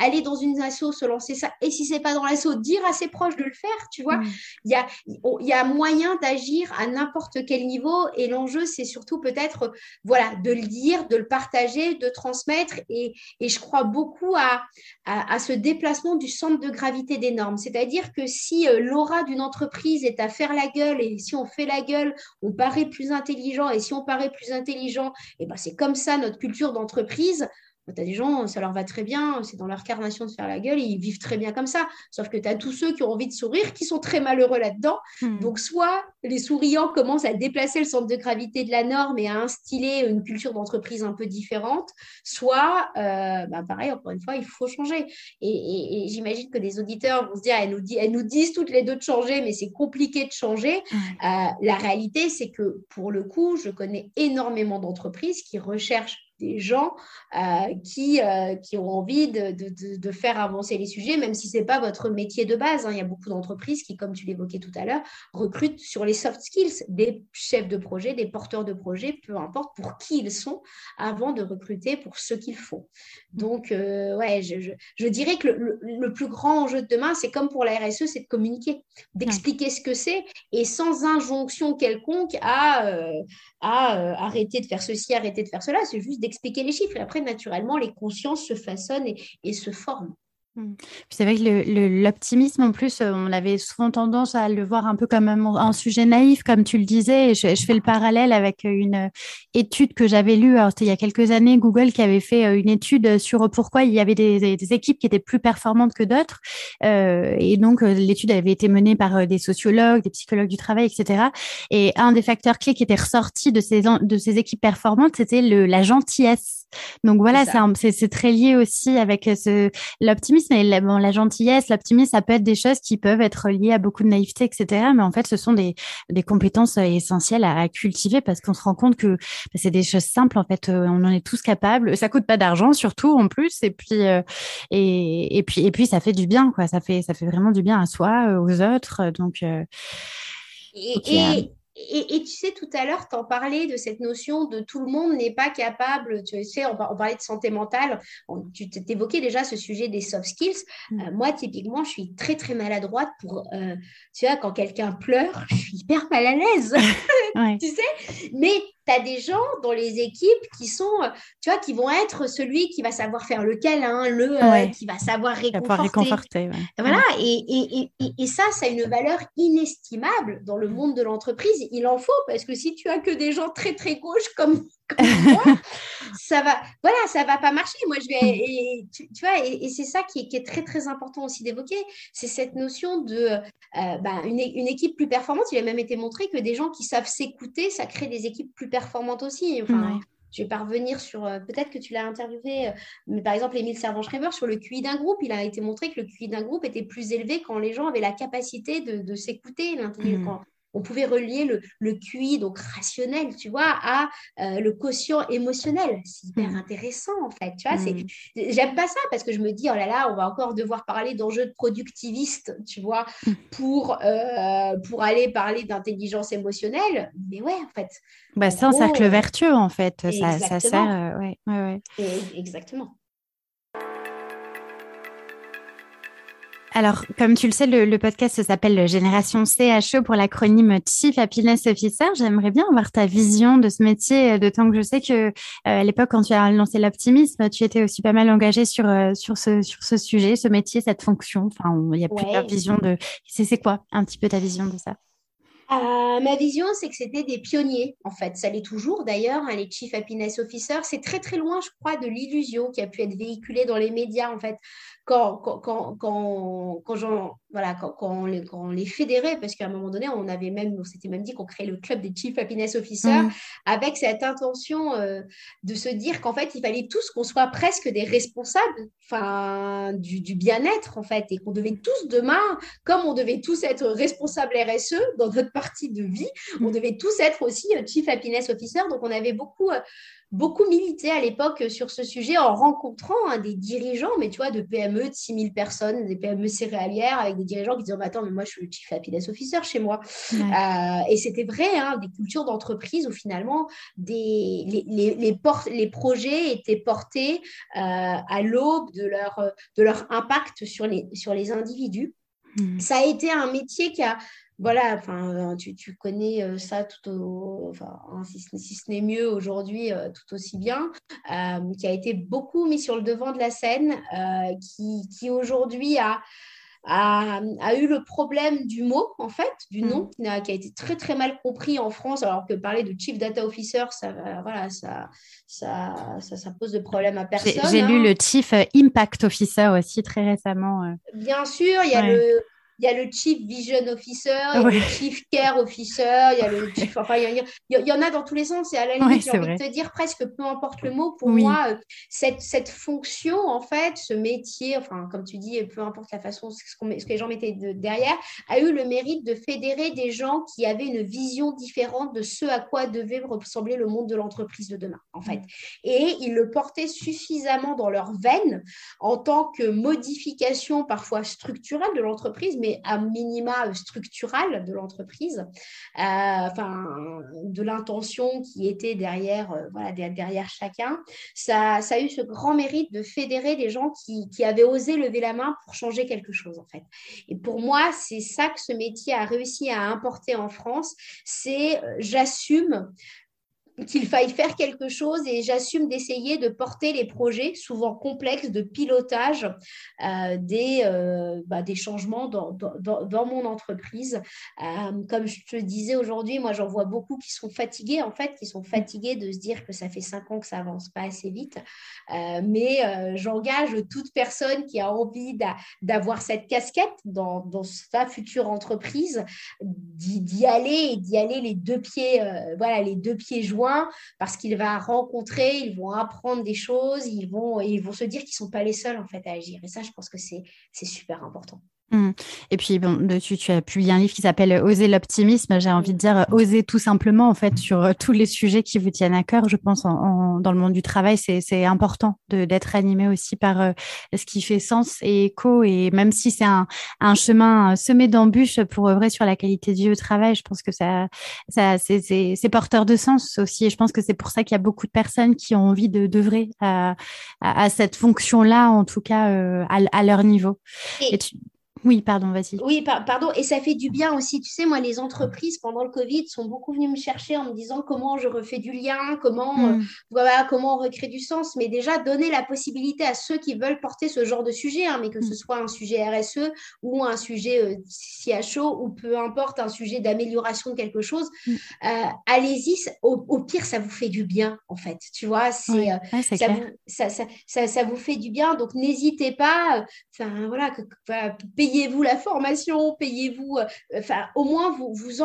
S2: aller dans une asso, se lancer ça. Et si c'est pas dans l'asso, dire à ses proches de le faire, tu vois. Mm. Il y, a, il y a moyen d'agir à n'importe quel niveau. Et l'enjeu, c'est surtout peut-être, voilà, de le dire, de le partager, de transmettre. Et, et je crois beaucoup à, à, ce déplacement du centre de gravité des normes. C'est-à-dire que si euh, l'aura d'une entreprise est à faire la gueule, et si on fait la gueule, on paraît plus intelligent. Et si on paraît plus intelligent, et ben c'est comme ça notre culture d'entreprise tu as des gens, ça leur va très bien, c'est dans leur carnation de faire la gueule, ils vivent très bien comme ça. Sauf que tu as tous ceux qui ont envie de sourire, qui sont très malheureux là-dedans. Hmm. Donc, soit les souriants commencent à déplacer le centre de gravité de la norme et à instiller une culture d'entreprise un peu différente, soit, euh, bah, pareil, encore une fois, il faut changer. Et, j'imagine que les auditeurs vont se dire, elles nous, elles nous disent toutes les deux de changer, mais c'est compliqué de changer. Euh, la réalité, c'est que pour le coup, je connais énormément d'entreprises qui recherchent des gens euh, qui, euh, qui ont envie de, de, de, faire avancer les sujets, même si ce n'est pas votre métier de base. Hein. Il y a beaucoup d'entreprises qui, comme tu l'évoquais tout à l'heure, recrutent sur les soft skills des chefs de projet, des porteurs de projet, peu importe pour qui ils sont, avant de recruter pour ce qu'ils font. Donc, euh, ouais, je, je, je, dirais que le, le, plus grand enjeu de demain, c'est comme pour la RSE, c'est de communiquer, d'expliquer ce que c'est et sans injonction quelconque à, à arrêter de faire ceci, arrêter de faire cela. C'est juste expliquer les chiffres. Et après, naturellement, les consciences se façonnent et se forment.
S1: Mmh. C'est vrai que l'optimisme, en plus, euh, on avait souvent tendance à le voir un peu comme un, sujet naïf, comme tu le disais. je, fais le parallèle avec une euh, étude que j'avais lue, il y a quelques années, Google qui avait fait euh, une étude sur pourquoi il y avait des, équipes qui étaient plus performantes que d'autres. et donc, l'étude avait été menée par des sociologues, des psychologues du travail, etc. Et un des facteurs clés qui était ressorti de ces, de ces équipes performantes, c'était la gentillesse. Donc voilà, c'est très lié aussi avec l'optimisme mais la, la gentillesse, l'optimisme, ça peut être des choses qui peuvent être liées à beaucoup de naïveté, etc. Mais en fait, ce sont des, des compétences euh, essentielles à, cultiver parce qu'on se rend compte que bah, c'est des choses simples. En fait, euh, on en est tous capables. Ça coûte pas d'argent, surtout en plus. Et puis, euh, et, et, puis, et puis, ça fait du bien, quoi. Ça fait, ça fait vraiment du bien à soi, aux autres. Donc,
S2: et, et, tu sais, tout à l'heure, tu en parlais de cette notion de tout le monde n'est pas capable, tu sais, on, parlait de santé mentale, tu t'évoquais déjà ce sujet des soft skills. Mm. Euh, moi, typiquement, je suis très, très maladroite pour, euh, tu vois, quand quelqu'un pleure, je suis hyper mal à l'aise, tu sais, mais tu as des gens dans les équipes qui sont, euh, tu vois, qui vont être celui qui va savoir faire le câlin, le euh, qui va savoir réconforter. Voilà, et, et, et, et, ça, ça a une valeur inestimable dans le monde de l'entreprise. Il en faut, parce que si tu as que des gens très, très gauches comme ça va, voilà, ça va pas marcher. Moi, je vais, et, tu, vois, et, c'est ça qui est, très très important aussi d'évoquer, c'est cette notion de euh, bah, une, équipe plus performante. Il a même été montré que des gens qui savent s'écouter, ça crée des équipes plus performantes aussi. Enfin, Je vais pas revenir sur, euh, peut-être que tu l'as interviewé, euh, mais par exemple, Émile Servan-Schreiber, sur le QI d'un groupe, il a été montré que le QI d'un groupe était plus élevé quand les gens avaient la capacité de, s'écouter, l'intelligence on pouvait relier le, le, QI, donc rationnel, tu vois, à euh, le quotient émotionnel. C'est hyper mm. intéressant, en fait. Tu vois, mm. j'aime pas ça parce que je me dis, oh là là, on va encore devoir parler d'enjeux de productivistes, tu vois, mm. pour, euh, pour aller parler d'intelligence émotionnelle. Mais ouais, en fait.
S1: Bah, c'est un cercle vertueux, en fait. Ça, ça, sert. Euh, ouais, ouais,
S2: exactement.
S1: Alors, comme tu le sais, le, podcast s'appelle Génération CHE pour l'acronyme Chief Happiness Officer. J'aimerais bien avoir ta vision de ce métier, euh, d'autant que je sais que euh, à l'époque, quand tu as lancé l'optimisme, tu étais aussi pas mal engagé sur, euh, sur, ce, sur ce sujet, ce métier, cette fonction. Enfin, il y a plusieurs visions de. C'est quoi un petit peu ta vision de ça?
S2: Ma vision, c'est que c'était des pionniers, en fait. Ça l'est toujours, d'ailleurs, hein, les Chief Happiness Officers. C'est très, très loin, je crois, de l'illusion qui a pu être véhiculée dans les médias, en fait quand, quand, quand, quand, quand, voilà, quand, quand, on les, quand on les fédérait, parce qu'à un moment donné, on avait même, on s'était même dit qu'on créait le club des Chief Happiness Officers mmh. avec cette intention euh, de se dire qu'en fait, il fallait tous qu'on soit presque des responsables enfin, du, du bien-être, en fait, et qu'on devait tous demain, comme on devait tous être responsables RSE dans notre partie de vie, on mmh. devait tous être aussi euh, Chief Happiness Officer. Donc, on avait beaucoup euh, beaucoup milité à l'époque sur ce sujet en rencontrant hein, des dirigeants, mais tu vois, de PME de 6000 personnes, des PME céréalières, avec des dirigeants qui disaient oh, Attends, mais moi, je suis le Chief Happiness Officer chez moi. Euh, et c'était vrai, hein, des cultures d'entreprise où finalement, des, les, les, les, les projets étaient portés euh, à l'aube de leur, de leur impact sur les, sur les individus. Mmh. Ça a été un métier qui a voilà, enfin, tu, tu connais euh, ça tout au, enfin, hein, si, ce n'est mieux aujourd'hui, euh, tout aussi bien, euh, qui a été beaucoup mis sur le devant de la scène, qui, qui aujourd'hui a, a, a, eu le problème du mot, en fait, du nom, mm. qui a, été très très mal compris en France, alors que parler de Chief Data Officer, ça, voilà, ça, ça, ça, pose de problème à personne.
S1: J'ai lu hein. le Chief Impact Officer aussi très récemment.
S2: Bien sûr, il y a le il y a le Chief Vision Officer, il y a le Chief Care Officer, il y a le Chief. Enfin, il y, en a dans tous les sens. Et à la limite, j'ai envie de te dire presque peu importe le mot, pour moi, euh, cette, cette fonction, en fait, ce métier, enfin, comme tu dis, peu importe la façon, ce, ce que les gens mettaient derrière, a eu le mérite de fédérer des gens qui avaient une vision différente de ce à quoi devait ressembler le monde de l'entreprise de demain, en fait. Et ils le portaient suffisamment dans leur veine en tant que modification parfois structurelle de l'entreprise, mais à minima structural de l'entreprise, euh, enfin, de l'intention qui était derrière, euh, voilà, derrière chacun. Ça, ça, a eu ce grand mérite de fédérer des gens qui, qui avaient osé lever la main pour changer quelque chose, en fait. Et pour moi, c'est ça que ce métier a réussi à importer en France, c'est euh, j'assume qu'il faille faire quelque chose et j'assume d'essayer de porter les projets, souvent complexes, de pilotage euh, des, euh, bah, des changements dans, dans, dans, mon entreprise. Euh, comme je te disais aujourd'hui, moi j'en vois beaucoup qui sont fatigués, en fait, qui sont fatigués de se dire que ça fait cinq ans que ça avance pas assez vite. mais j'engage toute personne qui a envie d'avoir cette casquette dans, dans, sa future entreprise, d'y aller et d'y aller les deux pieds, voilà, les deux pieds joints parce qu'il va rencontrer, ils vont apprendre des choses, ils vont, ils vont se dire qu'ils ne sont pas les seuls en fait à agir. Et ça, je pense que c'est super important.
S1: Mmh. Et puis, bon, tu, tu, as publié un livre qui s'appelle Oser l'optimisme. J'ai envie de dire oser tout simplement, en fait, sur euh, tous les sujets qui vous tiennent à cœur. Je pense en, dans le monde du travail, c'est important d'être animé aussi par euh, ce qui fait sens et écho. Et même si c'est un, un, chemin semé d'embûches pour œuvrer sur la qualité de vie au travail, je pense que ça, ça c'est porteur de sens aussi. Et je pense que c'est pour ça qu'il y a beaucoup de personnes qui ont envie d'œuvrer à, à, à, cette fonction-là, en tout cas euh, à, à, leur niveau.
S2: Et, tu...
S1: Oui, pardon, vas-y.
S2: Oui, pardon. Et ça fait du bien aussi. Tu sais, moi, les entreprises, pendant le Covid, sont beaucoup venues me chercher en me disant comment je refais du lien, comment, hmm. euh, voilà, comment on recrée du sens. Mais déjà, donner la possibilité à ceux qui veulent porter ce genre de sujet, hein, mais que ce hmm. soit un sujet RSE ou un sujet euh, CHO ou peu importe, un sujet d'amélioration de quelque chose, hmm. euh, allez-y. Au, pire, ça vous fait du bien, en fait. Tu vois, c'est, ça, vous, ça, ça, ça, vous fait du bien. Donc, n'hésitez pas. Enfin, voilà, que, payez-vous la formation, payez-vous, euh, au moins vous vous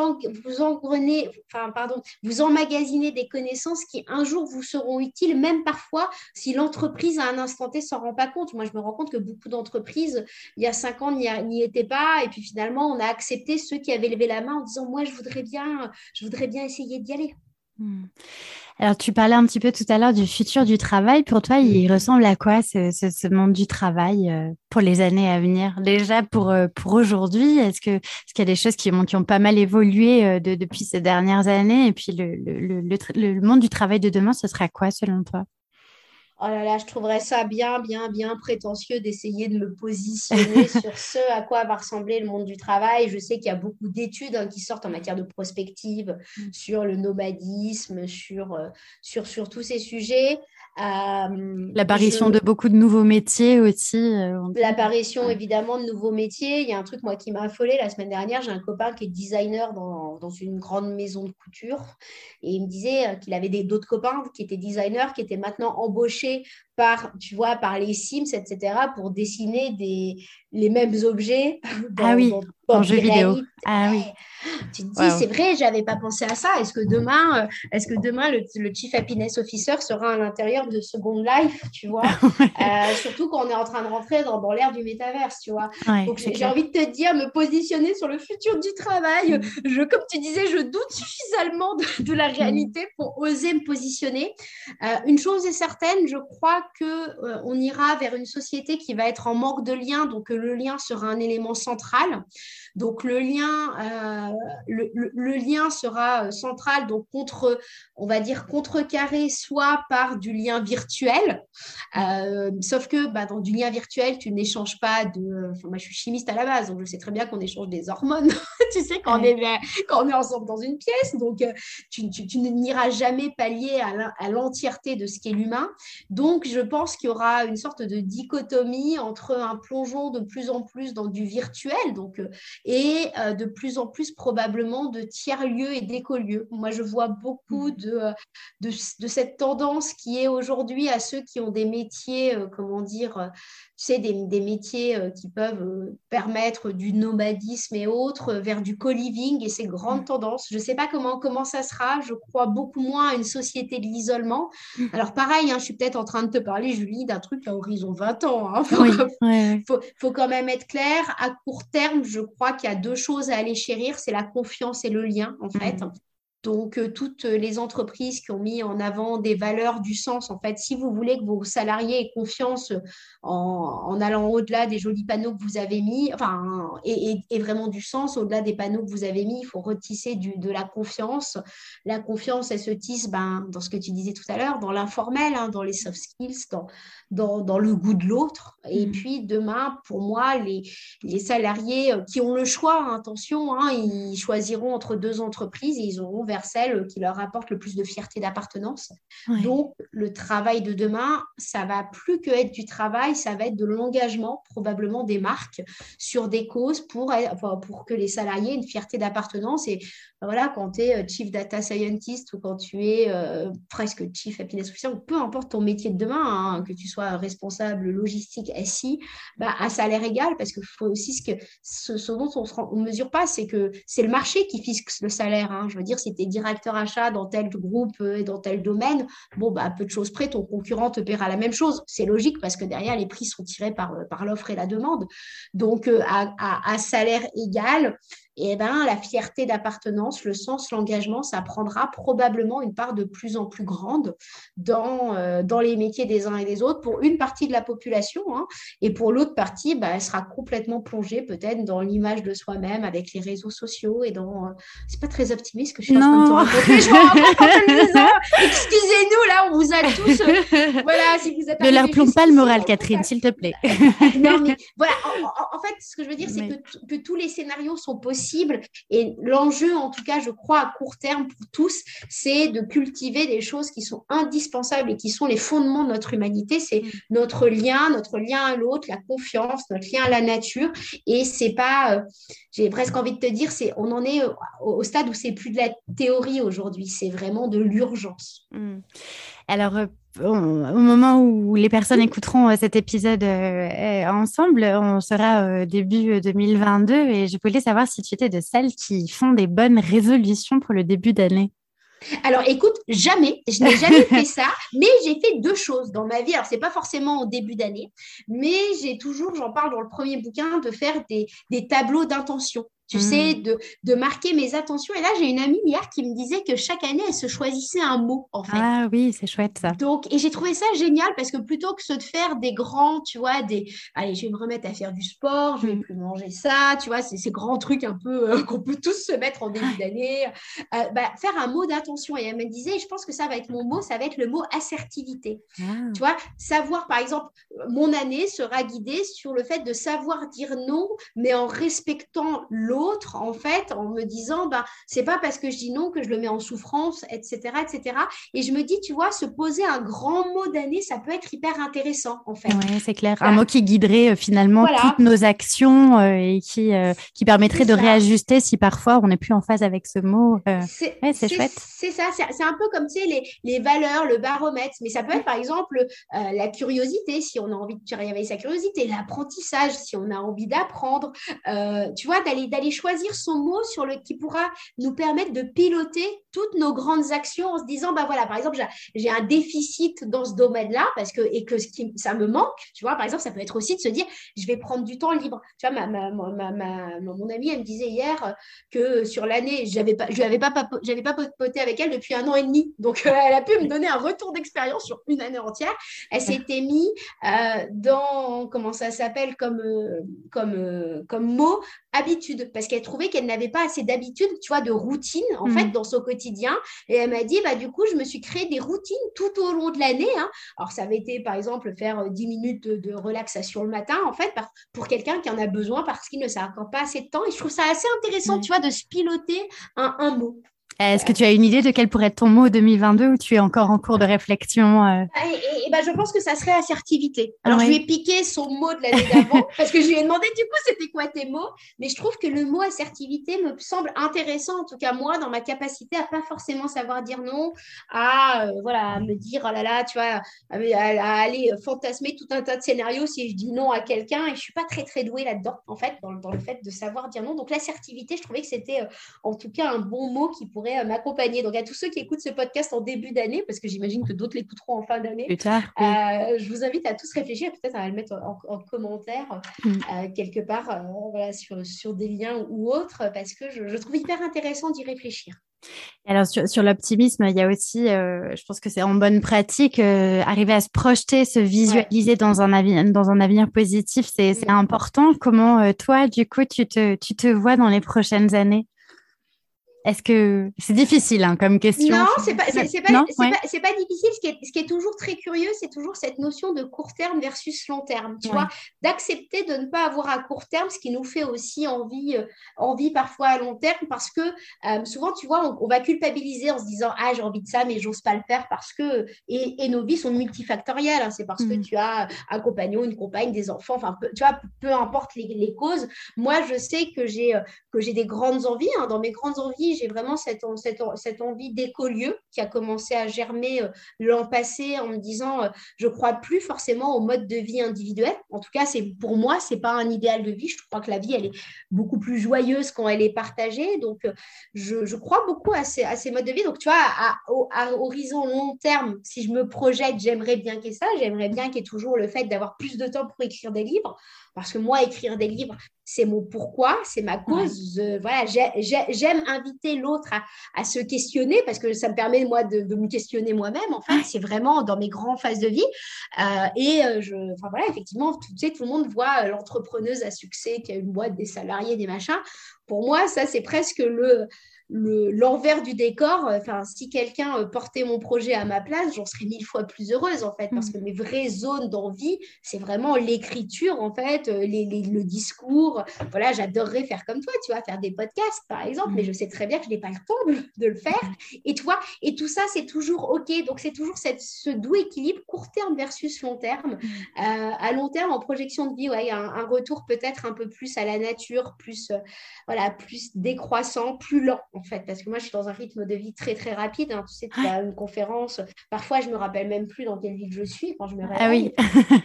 S2: emmagasinez des connaissances qui un jour vous seront utiles, même parfois si l'entreprise à un instant T s'en rend pas compte. Moi, je me rends compte que beaucoup d'entreprises, il y a cinq ans, n'y étaient pas, et puis finalement, on a accepté ceux qui avaient levé la main en disant, moi, je voudrais bien, je voudrais bien essayer d'y aller.
S1: Hmm. Alors, tu parlais un petit peu tout à l'heure du futur du travail. Pour toi, il ressemble à quoi ce, monde du travail euh, pour les années à venir? Déjà, pour, euh, pour aujourd'hui, est-ce qu'il est y a des choses qui ont, qui ont pas mal évolué euh, depuis ces dernières années? Et puis, le, le, le, monde du travail de demain, ce sera quoi selon toi?
S2: Oh là là, je trouverais ça bien, bien, bien prétentieux d'essayer de me positionner sur ce à quoi va ressembler le monde du travail. Je sais qu'il y a beaucoup d'études hein, qui sortent en matière de prospective mm. sur le nomadisme, sur, euh, sur, sur tous ces sujets.
S1: Euh, L'apparition de beaucoup de nouveaux métiers aussi. Euh,
S2: L'apparition évidemment de nouveaux métiers. Il y a un truc moi qui m'a affolé la semaine dernière. J'ai un copain qui est designer dans, dans, une grande maison de couture et il me disait euh, qu'il avait d'autres copains qui étaient designers, qui étaient maintenant embauchés par, tu vois, par les Sims, etc., pour dessiner des, les mêmes objets
S1: ah oui, en jeu vidéo. Ah oui.
S2: Tu te dis, c'est vrai, j'avais pas pensé à ça. Est-ce que demain, euh, est-ce que demain le, Chief Happiness Officer sera à l'intérieur de Second Life, tu vois? Euh, Surtout quand on est en train de rentrer dans, dans l'ère du métaverse, tu vois? Donc j'ai envie de te dire, me positionner sur le futur du travail. Mm. Je, comme tu disais, je doute suffisamment de, la mm. réalité pour oser me positionner. Euh, une chose est certaine, je crois que euh, on ira vers une société qui va être en manque de lien, donc euh, le lien sera un élément central. Donc le lien, euh, le, lien sera central, donc contre, on va dire contrecarré, soit par du lien virtuel. sauf que bah, dans du lien virtuel, tu n'échanges pas de. Enfin, moi, je suis chimiste à la base, donc je sais très bien qu'on échange des hormones. tu sais quand on est quand on est ensemble dans une pièce, donc tu, tu, n'iras jamais pallier à l'entièreté de ce qu'est l'humain. Donc je pense qu'il y aura une sorte de dichotomie entre un plongeon de plus en plus dans du virtuel donc, euh, et euh, de plus en plus probablement de tiers-lieux et d'écolieux. Moi, je vois beaucoup mmh. de, de, de, cette tendance qui est aujourd'hui à ceux qui ont des métiers, euh, comment dire, tu sais, des, des métiers qui peuvent permettre du nomadisme et autres vers du co-living et ces grandes mmh. tendances. Je ne sais pas comment, comment ça sera. Je crois beaucoup moins à une société de l'isolement. Mmh. Alors, pareil, hein, je suis peut-être en train de te parler Julie, d'un truc à horizon 20 ans. Il hein. faut, quand même être clair. À court terme, je crois qu'il y a deux choses à aller chérir, c'est la confiance et le lien, en fait. Mm. Donc, euh, toutes les entreprises qui ont mis en avant des valeurs du sens, en fait, si vous voulez que vos salariés aient confiance en, allant au-delà des jolis panneaux que vous avez mis, enfin, et, vraiment du sens, au-delà des panneaux que vous avez mis, il faut retisser du, de la confiance. La confiance, elle se tisse ben, dans ce que tu disais tout à l'heure, dans l'informel, hein, dans les soft skills, dans, dans, le goût de l'autre. Et mm. puis, demain, pour moi, les, les salariés qui ont le choix, hein, attention, hein, ils choisiront entre deux entreprises et ils auront celle qui leur apporte le plus de fierté d'appartenance. Donc, le travail de demain, ça va plus que être du travail, ça va être de l'engagement, probablement des marques, sur des causes pour, pour que les salariés aient une fierté d'appartenance. Et voilà, quand tu es euh, Chief Data Scientist ou quand tu es euh, presque Chief Happiness Officer, ou peu importe ton métier de demain, hein, que tu sois responsable logistique, SI, bah, à salaire égal, parce faut aussi ce, que, ce, dont on ne mesure pas, c'est que c'est le marché qui fixe le salaire. Hein. Je veux dire, si tu directeur achat dans tel groupe euh, et dans tel domaine, bon, bah, peu de choses près, ton concurrent te paiera la même chose. C'est logique parce que derrière, les prix sont tirés par, par l'offre et la demande. Donc, à, à, salaire égal, et ben la fierté d'appartenance, le sens, l'engagement, ça prendra probablement une part de plus en plus grande dans, euh, dans les métiers des uns et des autres pour une partie de la population. Hein. et pour l'autre partie, ben, elle sera complètement plongée peut-être dans l'image de soi-même avec les réseaux sociaux et dans. Euh, c'est pas très optimiste que je suis en train de excusez-nous, là, on vous a tous. Euh, voilà,
S1: si vous êtes. Ne leur plombe pas le moral, Catherine, s'il te plaît.
S2: non, mais voilà, en, fait, ce que je veux dire, c'est que, que tous les scénarios sont possibles et l'enjeu, en tout cas, je crois, à court terme pour tous, c'est de cultiver des choses qui sont indispensables et qui sont les fondements de notre humanité. C'est mm. notre lien, notre lien à l'autre, la confiance, notre lien à la nature. Et c'est pas, euh, j'ai presque envie de te dire, c'est, on en est au, stade où c'est plus de la théorie aujourd'hui, c'est vraiment de l'urgence.
S1: Mm. Alors, euh, au moment où les personnes écouteront euh, cet épisode euh, ensemble, on sera début 2022 et je voulais savoir si tu étais de celles qui font des bonnes résolutions pour le début d'année.
S2: Alors, écoute, jamais, je n'ai jamais fait ça, mais j'ai fait deux choses dans ma vie. Alors, c'est pas forcément au début d'année, mais j'ai toujours, j'en parle dans le premier bouquin, de faire des, des tableaux d'intention tu sais, hmm. de, marquer mes attentions. Et là, j'ai une amie hier qui me disait que chaque année, elle se choisissait un mot, en fait.
S1: Ah oui, c'est chouette ça.
S2: Donc, et j'ai trouvé ça génial parce que plutôt que de faire des grands, tu vois, des, allez, je vais me remettre à faire du sport, je vais hmm. plus manger ça, tu vois, c'est ces grands trucs un peu euh, qu'on peut tous se mettre en début d'année, euh, bah, faire un mot d'attention. Et elle me disait, je pense que ça va être mon mot, ça va être le mot assertivité. Ah. Tu vois, savoir, par exemple, mon année sera guidée sur le fait de savoir dire non, mais en respectant l'autre l'autre, en fait, en me disant, bah, c'est pas parce que je dis non que je le mets en souffrance, etc., etc. Et je me dis, tu vois, se poser un grand mot d'année, ça peut être hyper intéressant, en fait.
S1: Oui, c'est clair. Un mot qui guiderait euh, finalement toutes nos actions euh, et qui, euh, qui permettrait de réajuster si parfois on n'est plus en phase avec ce mot.
S2: c'est chouette. C'est ça, c'est un peu comme, tu sais, les, les, valeurs, le baromètre. Mais ça peut être, par exemple, la curiosité, si on a envie de réveiller sa curiosité, l'apprentissage, si on a envie d'apprendre, tu vois, d'aller choisir son mot sur le, qui pourra nous permettre de piloter toutes nos grandes actions en se disant, bah voilà, par exemple, j'ai un déficit dans ce domaine-là parce que, et que ce qui, ça me manque, tu vois, par exemple, ça peut être aussi de se dire, je vais prendre du temps libre. Tu vois, ma, ma, ma, mon amie, elle me disait hier que sur l'année, j'avais pas, je n'avais pas, j'avais pas poté avec elle depuis un an et demi. Donc, euh, elle a pu me donner un retour d'expérience sur une année entière. Elle s'était mis euh, dans, comment ça s'appelle, comme, euh, comme, comme mot, habitude parce qu'elle trouvait qu'elle n'avait pas assez d'habitude, tu vois, de routine en fait mm. dans son quotidien. Et elle m'a dit, bah du coup, je me suis créé des routines tout au long de l'année. Hein. Alors ça avait été par exemple faire 10 euh, minutes de, relaxation le matin en fait pour quelqu'un qui en a besoin parce qu'il ne s'accorde pas assez de temps. Et je trouve ça assez intéressant, tu vois, de se piloter un, un mot.
S1: Est-ce que tu as une idée de quel pourrait être ton mot 2022 ou tu es encore en cours de réflexion
S2: euh? ah, et, ben, Je pense que ça serait assertivité. Alors, je lui ai piqué son mot de l'année d'avant parce que je lui ai demandé du coup c'était quoi tes mots? Mais je trouve que le mot assertivité me semble intéressant, en tout cas moi, dans ma capacité à pas forcément savoir dire non, à, euh, voilà, me dire, oh là là, tu vois, à, aller fantasmer tout un tas de scénarios si je dis non à quelqu'un. Et je suis pas très, très douée là-dedans, en fait, dans, dans, le fait de savoir dire non. Donc, l'assertivité, je trouvais que c'était euh, en tout cas un bon mot qui pourrait euh, m'accompagner. Donc, à tous ceux qui écoutent ce podcast en début d'année, parce que j'imagine que d'autres l'écouteront en fin d'année, euh, je vous invite à tous réfléchir, peut-être à le mettre en, commentaire mm. euh, quelque part voilà, sur, sur, des liens ou autres, parce que je, trouve hyper intéressant d'y réfléchir.
S1: Alors sur, l'optimisme, il y a aussi, je pense que c'est en bonne pratique, arriver à se projeter, se visualiser dans, un avenir, dans un avenir positif, c'est mm. important. Comment toi, du coup, tu te, tu te vois dans les prochaines années? Est-ce que c'est difficile hein, comme question
S2: Non, c'est pas, c'est, pas, pas, pas, difficile. Ce qui, est, ce qui est toujours très curieux, c'est toujours cette notion de court terme versus long terme. Tu vois, d'accepter de ne pas avoir à court terme, ce qui nous fait aussi envie, euh, envie parfois à long terme, parce que euh, souvent, tu vois, on, va culpabiliser en se disant ah j'ai envie de ça, mais j'ose pas le faire parce que et, nos vies sont multifactorielles. Hein. c'est parce que mm. tu as un compagnon, une compagne, des enfants. Enfin, tu vois, peu importe les, les, causes. Moi, je sais que j'ai euh, que j'ai des grandes envies. Hein. dans mes grandes envies j'ai vraiment cette, cette, cette envie d'écolieu qui a commencé à germer l'an passé en me disant, je crois plus forcément au mode de vie individuel. En tout cas, c'est pour moi, c'est pas un idéal de vie. Je crois que la vie, elle est beaucoup plus joyeuse quand elle est partagée. Donc, je, je crois beaucoup à ces, à ces, modes de vie. Donc, tu vois, à, à, horizon long terme, si je me projette, j'aimerais bien qu'il y ait ça. J'aimerais bien qu'il y ait toujours le fait d'avoir plus de temps pour écrire des livres. Parce que moi, écrire des livres, c'est mon pourquoi, c'est ma cause. voilà, j'aime inviter l'autre à, se questionner parce que ça me permet, moi, de, me questionner moi-même. En fait, c'est vraiment dans mes grandes phases de vie. Euh, et euh, je, enfin, voilà, effectivement, tu sais, tout le monde voit l'entrepreneuse à succès qui a une boîte, des salariés, des machins. Pour moi, ça, c'est presque le, l'envers du décor. Enfin, si quelqu'un euh, portait mon projet à ma place, j'en serais mille fois plus heureuse en fait, parce que mm. mes vraies zones d'envie, c'est vraiment l'écriture en fait, euh, le discours. Voilà, j'adorerais faire comme toi, tu vois, faire des podcasts par exemple, mais mm. je sais très bien que je n'ai pas le temps de, le faire. Mm. Et toi, et tout ça, c'est toujours ok. Donc c'est toujours cette, ce doux équilibre court terme versus long terme. Euh, à long terme, en projection de vie, ouais, un, un retour peut-être un peu plus à la nature, plus voilà, plus décroissant, plus lent en fait, parce que moi, je suis dans un rythme de vie très, très rapide. Hein. Tu sais, tu as une conférence. Parfois, je me rappelle même plus dans quelle ville je suis quand je me réveille.
S1: Ah oui.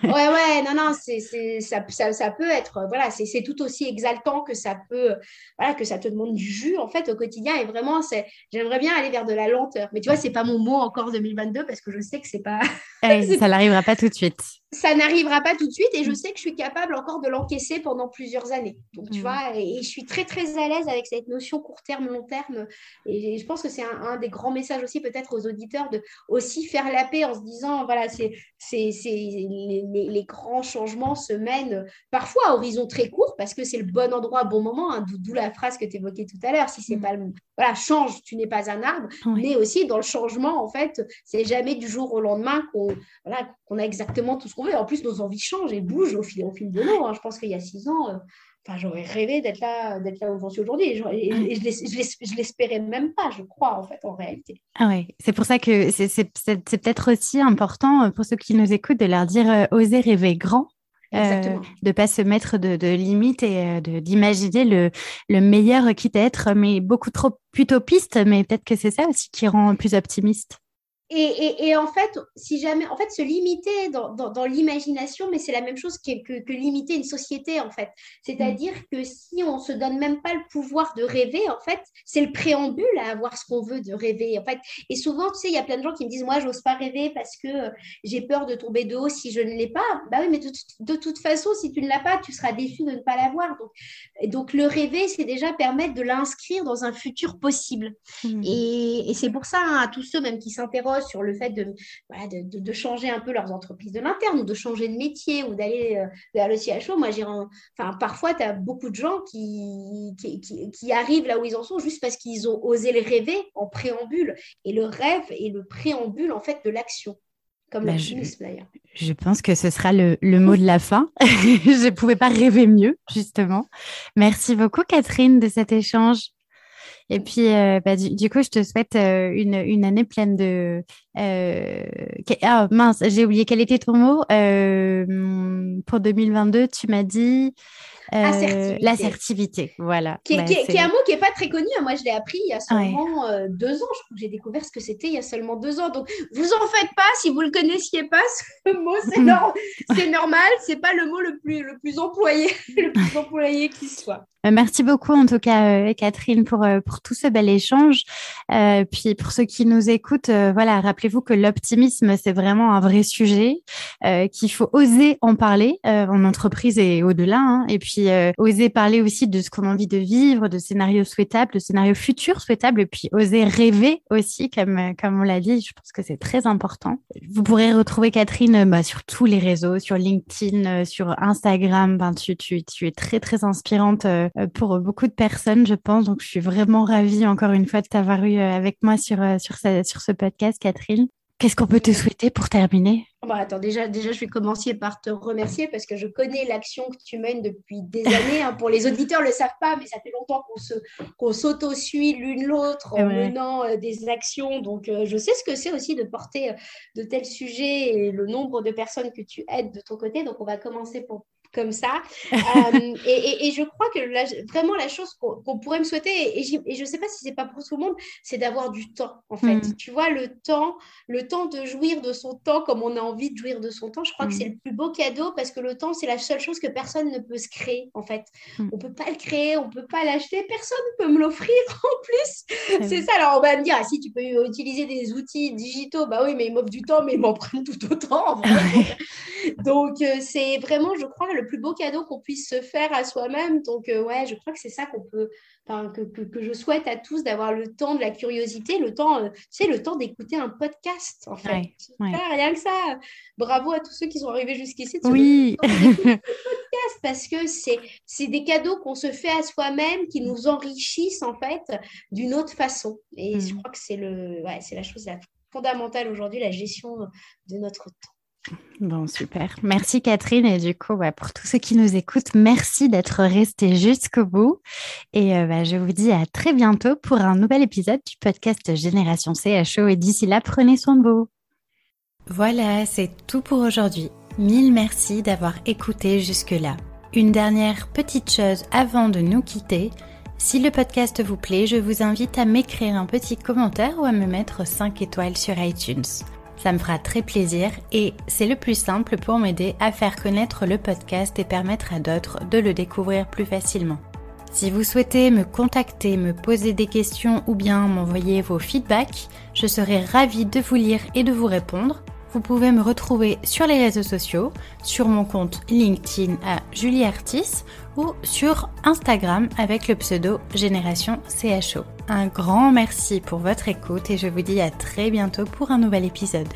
S2: ouais, ouais, non, non, c'est, ça, ça, ça, peut être, voilà, c'est, tout aussi exaltant que ça peut, voilà, que ça te demande du jus, en fait, au quotidien. Et vraiment, c'est, j'aimerais bien aller vers de la lenteur. Mais tu vois, c'est pas mon mot encore 2022 parce que je sais que c'est pas.
S1: ça n'arrivera pas tout de suite
S2: ça n'arrivera pas tout de suite et je mm. sais que je suis capable encore de l'encaisser pendant plusieurs années. Donc, tu mm. vois, et, je suis très, très à l'aise avec cette notion court terme, long terme. Et je pense que c'est un, des grands messages aussi, peut-être aux auditeurs, de aussi faire la paix en se disant, voilà, c'est, c'est, les, les, grands changements se mènent parfois à horizon très court parce que c'est le bon endroit, bon moment, hein, d'où la phrase que tu évoquais tout à l'heure. Si c'est mm. pas le, voilà, change, tu n'es pas un arbre, mais aussi dans le changement, en fait, c'est jamais du jour au lendemain qu'on, voilà, qu'on a exactement tout ce en plus, nos envies changent et bougent au fil, au fil de l'eau. Hein. Je pense qu'il y a six ans, euh, enfin, j'aurais rêvé d'être là, d'être là où j'en suis aujourd'hui. Et, je l'espérais même pas, je crois, en fait, en réalité.
S1: Ah ouais, c'est pour ça que c'est peut-être aussi important euh, pour ceux qui nous écoutent de leur dire euh, oser rêver grand. de ne pas se mettre de, limites et d'imaginer le, le meilleur quitte à être mais beaucoup trop utopiste, mais peut-être que c'est ça aussi qui rend plus optimiste.
S2: Et, en fait, si jamais, en fait, se limiter dans, l'imagination, mais c'est la même chose que, que, limiter une société, en fait. C'est-à-dire mm. que si on se donne même pas le pouvoir de rêver, en fait, c'est le préambule à avoir ce qu'on veut de rêver, en fait. Et souvent, tu sais, il y a plein de gens qui me disent, moi, j'ose pas rêver parce que euh, j'ai peur de tomber de haut si je ne l'ai pas. Bah oui, mais de, toute façon, si tu ne l'as pas, tu seras déçu de ne pas l'avoir. Donc, donc, le rêver, c'est déjà permettre de l'inscrire dans un futur possible. Mm. Et, c'est pour ça, hein, à tous ceux même qui s'interrogent sur le fait de, de, changer un peu leurs entreprises de l'interne ou de changer de métier ou d'aller euh, vers le CHO. Moi, j'ai enfin, parfois, tu as beaucoup de gens qui, qui, arrivent là où ils en sont juste parce qu'ils ont osé le rêver en préambule. Et le rêve est le préambule, en fait, de l'action. Comme bah, d'ailleurs.
S1: Je pense que ce sera le, le mot de la fin. je ne pouvais pas rêver mieux, justement. Merci beaucoup, Catherine, de cet échange. Et puis, euh, bah, du, coup, je te souhaite euh, une, une, année pleine de. Euh, ah mince, j'ai oublié quel était ton mot. pour 2022, tu m'as dit. L'assertivité, voilà.
S2: Qui, est, bah, un mot qui n'est pas très connu. Hein. Moi, je l'ai appris il y a seulement deux ans. Je crois que j'ai découvert ce que c'était il y a seulement deux ans. Donc, vous en faites pas si vous ne le connaissiez pas. Ce mot, c'est mm. normal. C'est pas le mot le plus, le plus employé, le plus employé qui soit.
S1: Euh, merci beaucoup en tout cas euh, Catherine pour, euh, pour tout ce bel échange. Euh, puis pour ceux qui nous écoutent, voilà, rappelez-vous que l'optimisme c'est vraiment un vrai sujet, qu'il faut oser en parler en entreprise et au-delà, hein, et puis oser parler aussi de ce qu'on a envie de vivre, de scénarios souhaitables, de scénarios futurs souhaitables, et puis oser rêver aussi, comme comme on l'a dit. Je pense que c'est très important. Vous pourrez retrouver Catherine bah, sur tous les réseaux, sur LinkedIn, sur Instagram. Ben, tu, tu, tu es très très inspirante euh, pour beaucoup de personnes, je pense. Donc, je suis vraiment ravie, encore une fois, de t'avoir eu euh, avec moi sur, euh, sur, sur ce podcast, Catherine. Qu'est-ce qu'on peut te souhaiter pour terminer?
S2: Bon, attends, déjà, déjà, je vais commencer par te remercier parce que je connais l'action que tu mènes depuis des années. Hein. Pour les auditeurs, ne le savent pas, mais ça fait longtemps qu'on se, qu'on s'auto-suit l'une l'autre en menant des actions. Donc, je sais ce que c'est aussi de porter de tels sujets et le nombre de personnes que tu aides de ton côté. Donc, on va commencer pour, comme ça. Euh, et, je crois que vraiment la chose qu'on pourrait me souhaiter, et, je ne sais pas si c'est pas pour tout le monde, c'est d'avoir du temps, en fait. Hmm. Tu vois, le temps, le temps de jouir de son temps comme on a envie de jouir de son temps, je crois que hmm. c'est le plus beau cadeau parce que le temps, c'est la seule chose que personne ne peut se créer, en fait. Hmm. On ne peut pas le créer, on ne peut pas l'acheter, personne ne peut me l'offrir en plus. C'est ça, alors on va me dire, ah, si tu peux utiliser des outils digitaux, bah oui, mais ils m'offrent du temps, mais ils m'en prennent tout autant. Donc, euh, c'est vraiment, je crois, le plus beau cadeau qu'on puisse se faire à soi-même. Donc, euh, ouais, je crois que c'est ça qu'on peut, que, que, je souhaite à tous d'avoir le temps de la curiosité, le temps, euh, tu sais, le temps d'écouter un podcast, en fait. Rien que ça. Bravo à tous ceux qui sont arrivés jusqu'ici.
S1: Oui.
S2: podcast parce que c'est des cadeaux qu'on se fait à soi-même qui nous enrichissent, en fait, d'une autre façon. Et je mm. crois que c'est le, ouais, c'est la chose fondamentale aujourd'hui, la gestion de notre temps.
S1: Bon, super. Merci Catherine. Et du coup, pour tous ceux qui nous écoutent, merci d'être restés jusqu'au bout. Et euh, bah, je vous dis à très bientôt pour un nouvel épisode du podcast Génération CHO. Et d'ici là, prenez soin de vous. Voilà, c'est tout pour aujourd'hui. Mille merci d'avoir écouté jusque-là. Une dernière petite chose avant de nous quitter. Si le podcast vous plaît, je vous invite à m'écrire un petit commentaire ou à me mettre 5 étoiles sur iTunes. Ça me fera très plaisir et c'est le plus simple pour m'aider à faire connaître le podcast et permettre à d'autres de le découvrir plus facilement. Si vous souhaitez me contacter, me poser des questions ou bien m'envoyer vos feedbacks, je serai ravie de vous lire et de vous répondre. Vous pouvez me retrouver sur les réseaux sociaux, sur mon compte LinkedIn à Julie Artis sur Instagram avec le pseudo Génération CHO. Un grand merci pour votre écoute et je vous dis à très bientôt pour un nouvel épisode.